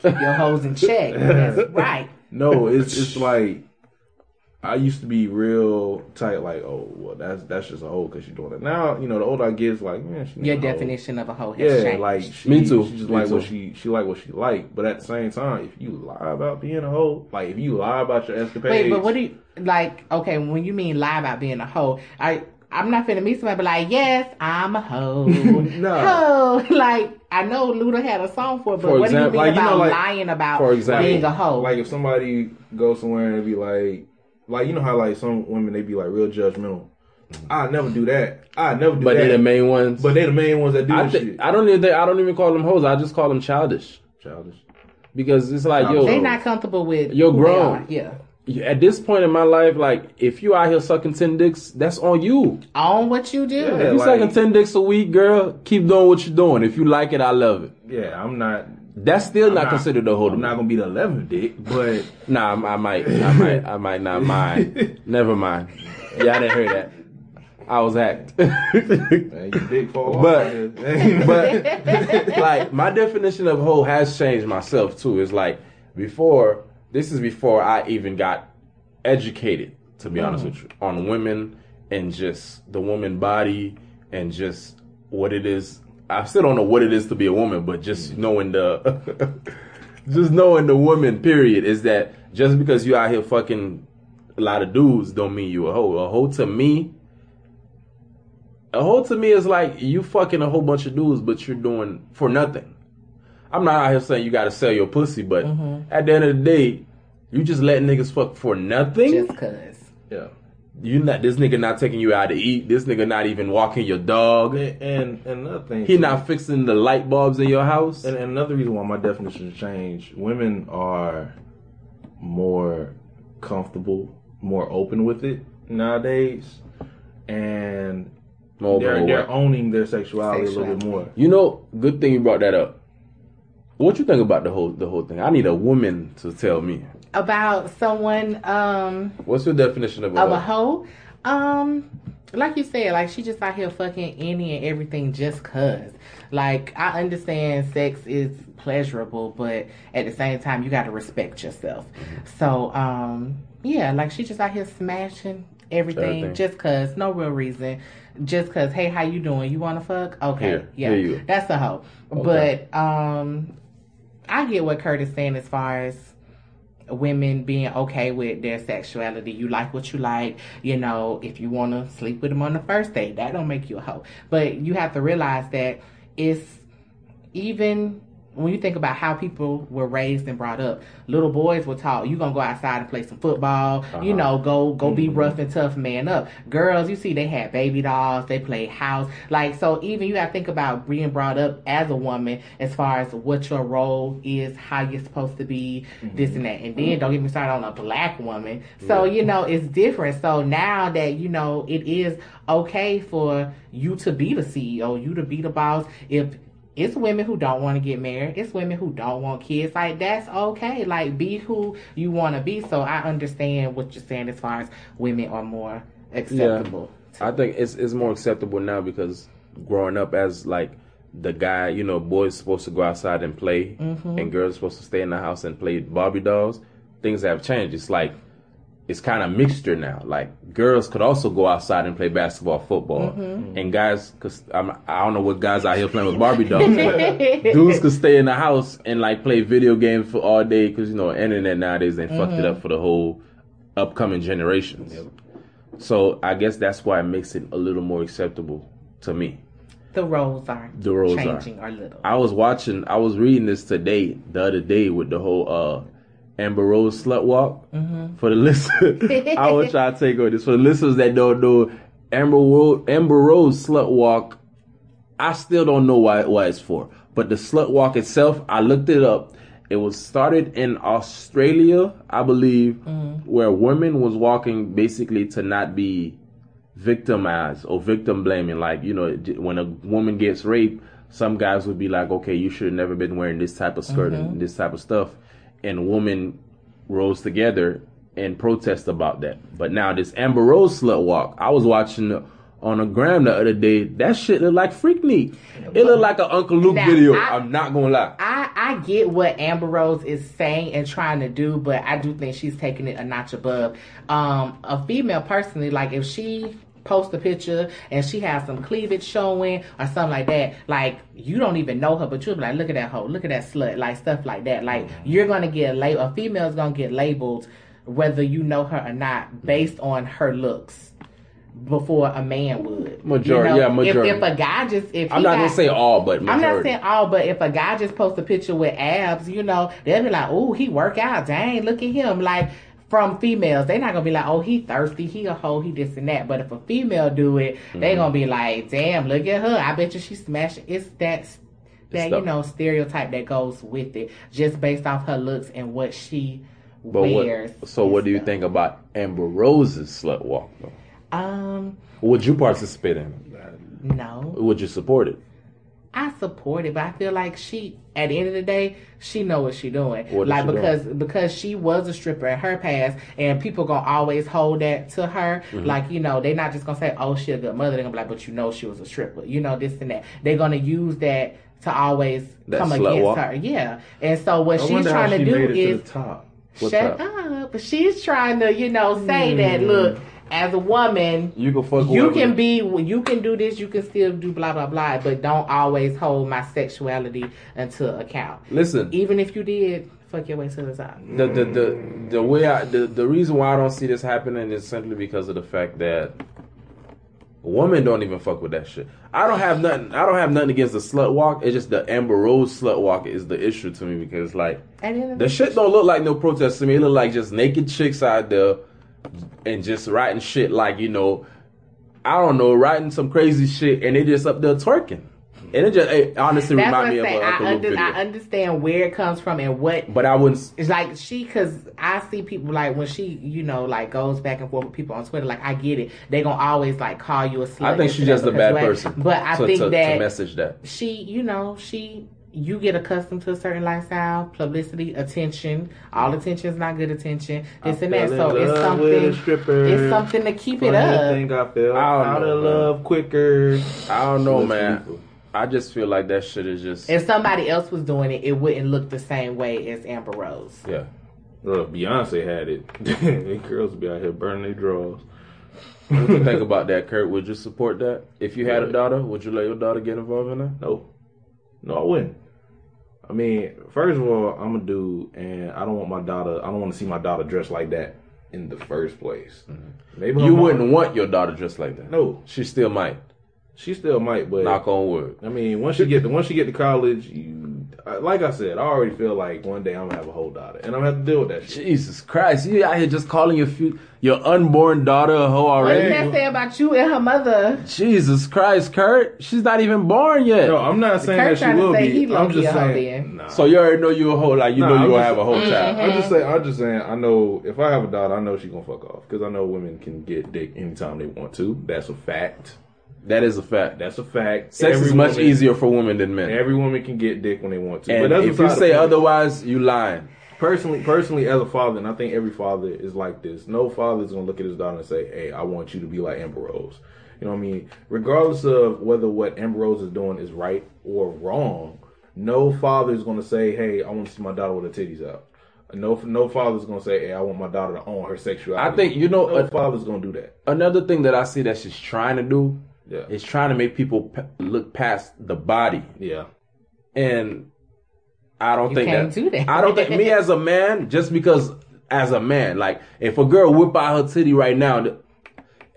Keep your hoes in check. That's [laughs] right. no, it's it's like I used to be real tight, like, oh, well, that's that's just a hoe because she's doing it. Now, you know, the older I get, it's like, man, she Your not a hoe. definition of a hoe has Yeah, changed. like she, Me too. She just Me like what she she like what she like. But at the same time, if you lie about being a hoe, like if you lie about your escapades, Wait, but what do you like? Okay, when you mean lie about being a hoe, I I'm not finna meet somebody be like, yes, I'm a hoe. [laughs] No. [laughs] hoe. [laughs] Like I know Luda had a song for it, but For what example- do you mean like, you about know, like- lying about for example- being a hoe? Like if somebody goes somewhere and be like, like you know how like some women they be like real judgmental. I never do that. I never do But that. But they're the main ones. but they the main ones that do I that think shit. I don't even think, I don't even call them hoes. I just call them childish Childish. because it's like yo, they not comfortable with You're who they grown. are. Yeah. at this point in my life, like if you out here sucking ten dicks, that's on you. On what you do. Yeah. If you like- sucking ten dicks a week, girl, keep doing what you're doing. If you like it, I love it. Yeah, I'm not. That's still I'm not, considered a to I'm not gonna be the eleventh dick, but Nah, I, I might, I might, I might not [laughs] mind. Never mind. Yeah, I didn't hear that. I was hacked. man, your dick But- [laughs] [laughs] but like my definition of hoe has changed myself too. It's like before this is before I even got educated, to be honest mm. with you, on women and just the woman body and just what it is. I still don't know what it is to be a woman, but just knowing the [laughs] just knowing the woman period is that just because you out here fucking a lot of dudes don't mean you a hoe. A hoe to me a hoe to me is like you fucking a whole bunch of dudes, but you're doing for nothing. I'm not out here saying you got to sell your pussy, but mm-hmm. at the end of the day, you just let niggas fuck for nothing. Just cause. yeah. You not this nigga not taking you out to eat. This nigga not even walking your dog. And, and and another thing, He too, not fixing the light bulbs in your house. And, and another reason why my definition has changed: women are more comfortable, more open with it nowadays, and More they're about they're owning their sexuality, a little bit more. You know, good thing you brought that up. What you think about the whole the whole thing? I need a woman to tell me. About someone um What's your definition of a of a hoe? Um, like you said, like she just out here fucking any and everything just cause. Like I understand sex is pleasurable, but at the same time you gotta respect yourself. So um, yeah, like she just out here smashing everything, Everything. just cause, no real reason. Just cause, hey, how you doing? You wanna fuck? Okay, Here, yeah, here that's a hoe. Okay. But um, I get what Kurt is saying as far as women being okay with their sexuality. You like what you like. You know, if you want to sleep with them on the first date, that don't make you a hoe. But you have to realize that it's even when you think about how people were raised and brought up, little boys were taught you gonna go outside and play some football. You Uh-huh. know, go go be rough and tough, man up. Girls, you see, they had baby dolls. They played house. Like so, even you have to think about being brought up as a woman, as far as what your role is, how you're supposed to be, this and that. And then don't get me started on a black woman. So you know, it's different. So now that you know, it is okay for you to be the CEO, you to be the boss. If it's women who don't want to get married. It's women who don't want kids. Like that's okay. Like be who you want to be. So I understand what you're saying as far as women are more acceptable. I think it's it's more acceptable now because growing up as like the guy, you know, boys supposed to go outside and play, mm-hmm. and girls supposed to stay in the house and play Barbie dolls. Things have changed. It's like it's kind of mixture now. Like girls could also go outside and play basketball, football, and guys, because I'm I don't know what guys out here playing with Barbie dolls. but [laughs] dudes could stay in the house and like play video games for all day because you know internet nowadays they fucked it up for the whole upcoming generations. So I guess that's why it makes it a little more acceptable to me. The roles are The roles are. changing are little. I was watching, I was reading this today, the other day, with the whole uh Amber Rose slut walk. For the listeners, [laughs] I will try to take on this. For the listeners that don't know, Amber Rose, Amber Rose slut walk, I still don't know why why it's for. But the slut walk itself, I looked it up. It was started in Australia, I believe, where women was walking basically to not be victimized or victim blaming. Like, you know, when a woman gets raped, some guys would be like, okay, you should have never been wearing this type of skirt and mm-hmm. this type of stuff. And women rose together and protest about that. But now this Amber Rose slut walk, I was watching on a gram the other day. That shit looked like Freak me. It looked like an Uncle Luke Now, video. I- I'm not gonna lie. I, I get what Amber Rose is saying and trying to do, but I do think she's taking it a notch above. Um, a female personally, like if she post a picture and she has some cleavage showing or something like that, like you don't even know her, but you'll be like, look at that hoe, look at that slut, like stuff like that. Like mm-hmm. you're gonna get labeled, a female's gonna get labeled whether you know her or not based on her looks before a man would. Majority- yeah, majority. If, if a guy just if I'm not got- gonna say all, but I'm not saying all, but if a guy just posts a picture with abs, you know, they'll be like, "Oh, he work out. Dang, look at him!" Like from females, they're not gonna be like, "Oh, he thirsty. He a hoe. He this and that." But if a female do it, Mm-hmm. they gonna be like, "Damn, look at her. I bet you she smashed." It's that that you know stereotype that goes with it, just based off her looks and what she But wears. what, so what do you stuff. think about Amber Rose's slut walk? Though? Um, Would you participate in it? no. Would you support it? I support it, but I feel like she, at the end of the day, she know what she doing. What like she because because she was a stripper in her past, and people gonna always hold that to her. Mm-hmm. Like you know, they not just gonna say, "Oh, she a good mother." They gonna be like, "But you know, she was a stripper." You know this and that. They're gonna use that to always That come against walk? her. Yeah, and so what I she's trying she to do is to the top. What's shut up? she's trying to, you know, say that Hmm. look, as a woman, You can fuck. you whoever- can be you can do this you can still do blah blah blah but don't always hold my sexuality into account listen. even if you did fuck your way to the top The, the the the way I the, the reason why I don't see this happening is simply because of the fact that women don't even fuck with that shit. I don't have nothing. I don't have nothing against the slut walk. It's just the Amber Rose slut walk is the issue to me because like then the shit don't look like no protest to me. It look like just naked chicks out there and just writing shit like you know, I don't know, writing some crazy shit and they just up there twerking. And it just it honestly that's remind me of saying. like a I, under, video. I understand where it comes from and what but I wouldn't. it's like she because I see people like when she you know like goes back and forth with people on Twitter like I get it they gonna always like call you a slut I think she's just a bad person. but I to, think to, that to message that. she, you know, she you get accustomed to a certain lifestyle, publicity, attention. All mm-hmm. attention is not good attention. This and that. So it's something. It's something to keep it up. Thing I feel I don't out know, of man. love quicker. I don't know, Let's man. move. I just feel like that shit is just If somebody else was doing it, it wouldn't look the same way as Amber Rose. yeah. Look, Beyonce had it. [laughs] Them girls be out here burning their drawers. What you think [laughs] about that, Kurt? Would you support that? If you had a daughter, would you let your daughter get involved in that? No, no, I wouldn't. I mean, first of all, I'm a dude, and I don't want my daughter. I don't want to see my daughter dressed like that in the first place. Mm-hmm. Maybe You mom- wouldn't want your daughter dressed like that. No, She still might. she still might, but Knock on wood. I mean, once you get to once you get to college, you like I said, I already feel like one day I'm gonna have a whole daughter, and I'm gonna have to deal with that shit. Jesus Christ, you out here just calling your fu- your unborn daughter a hoe already? What already? did that say about you and her mother? Jesus Christ, Kurt, she's not even born yet. No, I'm not saying Kurt that she trying to will say be. he I'm low-key just a saying. then. Nah. So you already know you a hoe, like you Nah, know I'm you gonna have a whole Mm-hmm. child. I'm just saying. I'm just saying. I know if I have a daughter, I know she's gonna fuck off because I know women can get dick anytime they want to. That's a fact. That is a fact. That's a fact. Sex Every is much woman- easier for women than men. Every woman can get dick when they want to. and but if you say otherwise, you lying. personally, personally, as a father, and I think every father is like this. No father is gonna look at his daughter and say, "Hey, I want you to be like Amber Rose." You know what I mean? Regardless of whether what Amber Rose is doing is right or wrong, no father is gonna say, "Hey, I want to see my daughter with her titties out." No, no father's gonna say, "Hey, I want my daughter to own her sexuality." I think you know no uh, father's gonna do that. another thing that I see that she's trying to do Yeah, is trying to make people p- look past the body, yeah. and I don't You think can't that, do that. I don't think me as a man, just because as a man, like if a girl whip out her titty right now,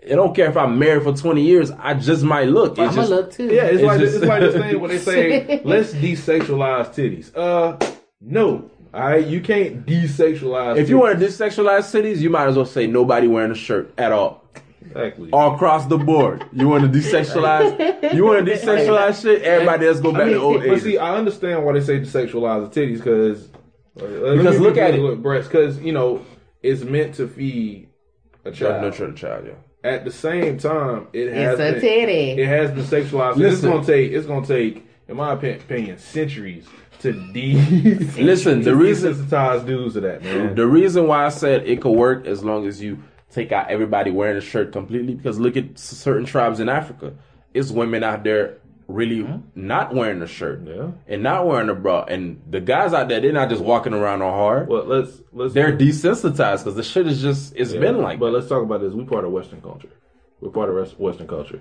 I don't care if I'm married for twenty years, I just might look. It's I'm just, look too. Yeah, it's, It's like just- it's like this thing where they say, [laughs] "Let's desexualize titties." Uh, no. All right, you can't desexualize. If you want to desexualize cities, you might as well say nobody wearing a shirt at all. Exactly. All across the board. You want to desexualize? You want to desexualize [laughs] shit? Everybody else go back I mean, to old but age. see, I understand why they say desexualize the titties uh, because Because look at it. breasts because you know it's meant to feed a Try to child. nurture the child, yeah. At the same time, it has It's a been, titty. It has been sexualized. And It's gonna take. It's gonna take, in my opinion, centuries to de. Listen, the reason desensitize dudes to that man. the reason why I said it could work as long as you take out everybody wearing a shirt completely because look at certain tribes in Africa. It's women out there really mm-hmm. not wearing a shirt Yeah. and not wearing a bra. And the guys out there, they're not just walking around all hard. Well, let's let's they're desensitized because the shit is just it's Yeah, been like But that. let's talk about this. We part of Western culture. We're part of Western culture.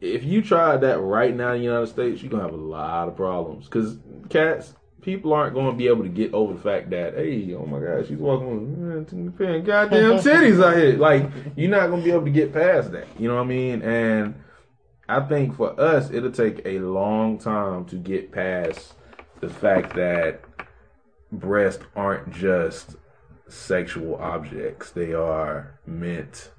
If you try that right now in the United States, you're gonna have a lot of problems. Because cats, people aren't gonna be able to get over the fact that, hey, oh my God, she's walking with goddamn [laughs] cities out here. Like you're not gonna be able to get past that. You know what I mean? And I think for us, it'll take a long time to get past the fact that breasts aren't just sexual objects. They are meant.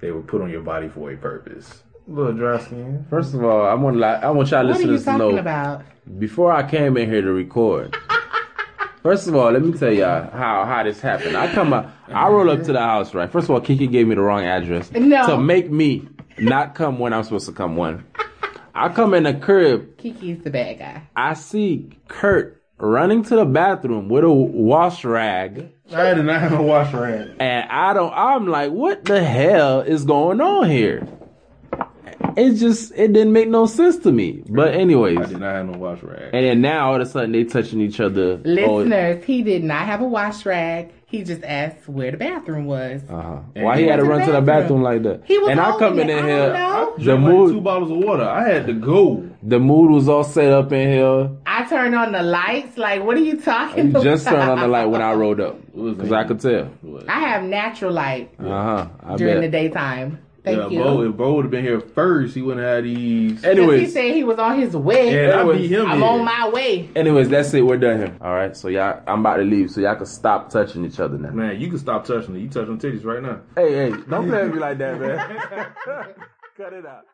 They were put on your body for a purpose. Little dry skin. First of all, I want li- I want y'all What are you listeners to talking know about? before I came in here to record. First of all, let me tell y'all how how this happened. I come up, I roll up to the house, right? First of all, Kiki gave me the wrong address No. to make me not come when I'm supposed to come. One, I come in the crib, Kiki's the bad guy. I see Kurt running to the bathroom with a wash rag, I did not have a wash rag. and I don't. I'm like, what the hell is going on here? It just it didn't make no sense to me. But anyways, I did not have no wash rag. and then now all of a sudden they touching each other. Oh, Listeners, he did not have a wash rag. He just asked where the bathroom was. Uh-huh. Why he had to run to to the the bathroom. bathroom like that? He was and I come coming it. in I here, know. the Drank like two bottles of water. I had to go. the mood was all set up in here. I turned on the lights. Like, what are you talking You about? just turned on the light when I rolled up, cause I could tell. I have natural light Uh huh. I during the daytime. Thank yeah, you. Bo, if Bo would have been here first, he wouldn't have had these. Because he Anyways, said he was on his way. And I anyways, beat him I'm here. on my way. anyways, that's it. We're done here. All right. So y'all, I'm about to leave, so y'all can stop touching each other now. Man, you can stop touching it. You touching titties right now. Hey, hey, don't [laughs] play with me like that, man. [laughs] [laughs] Cut it out.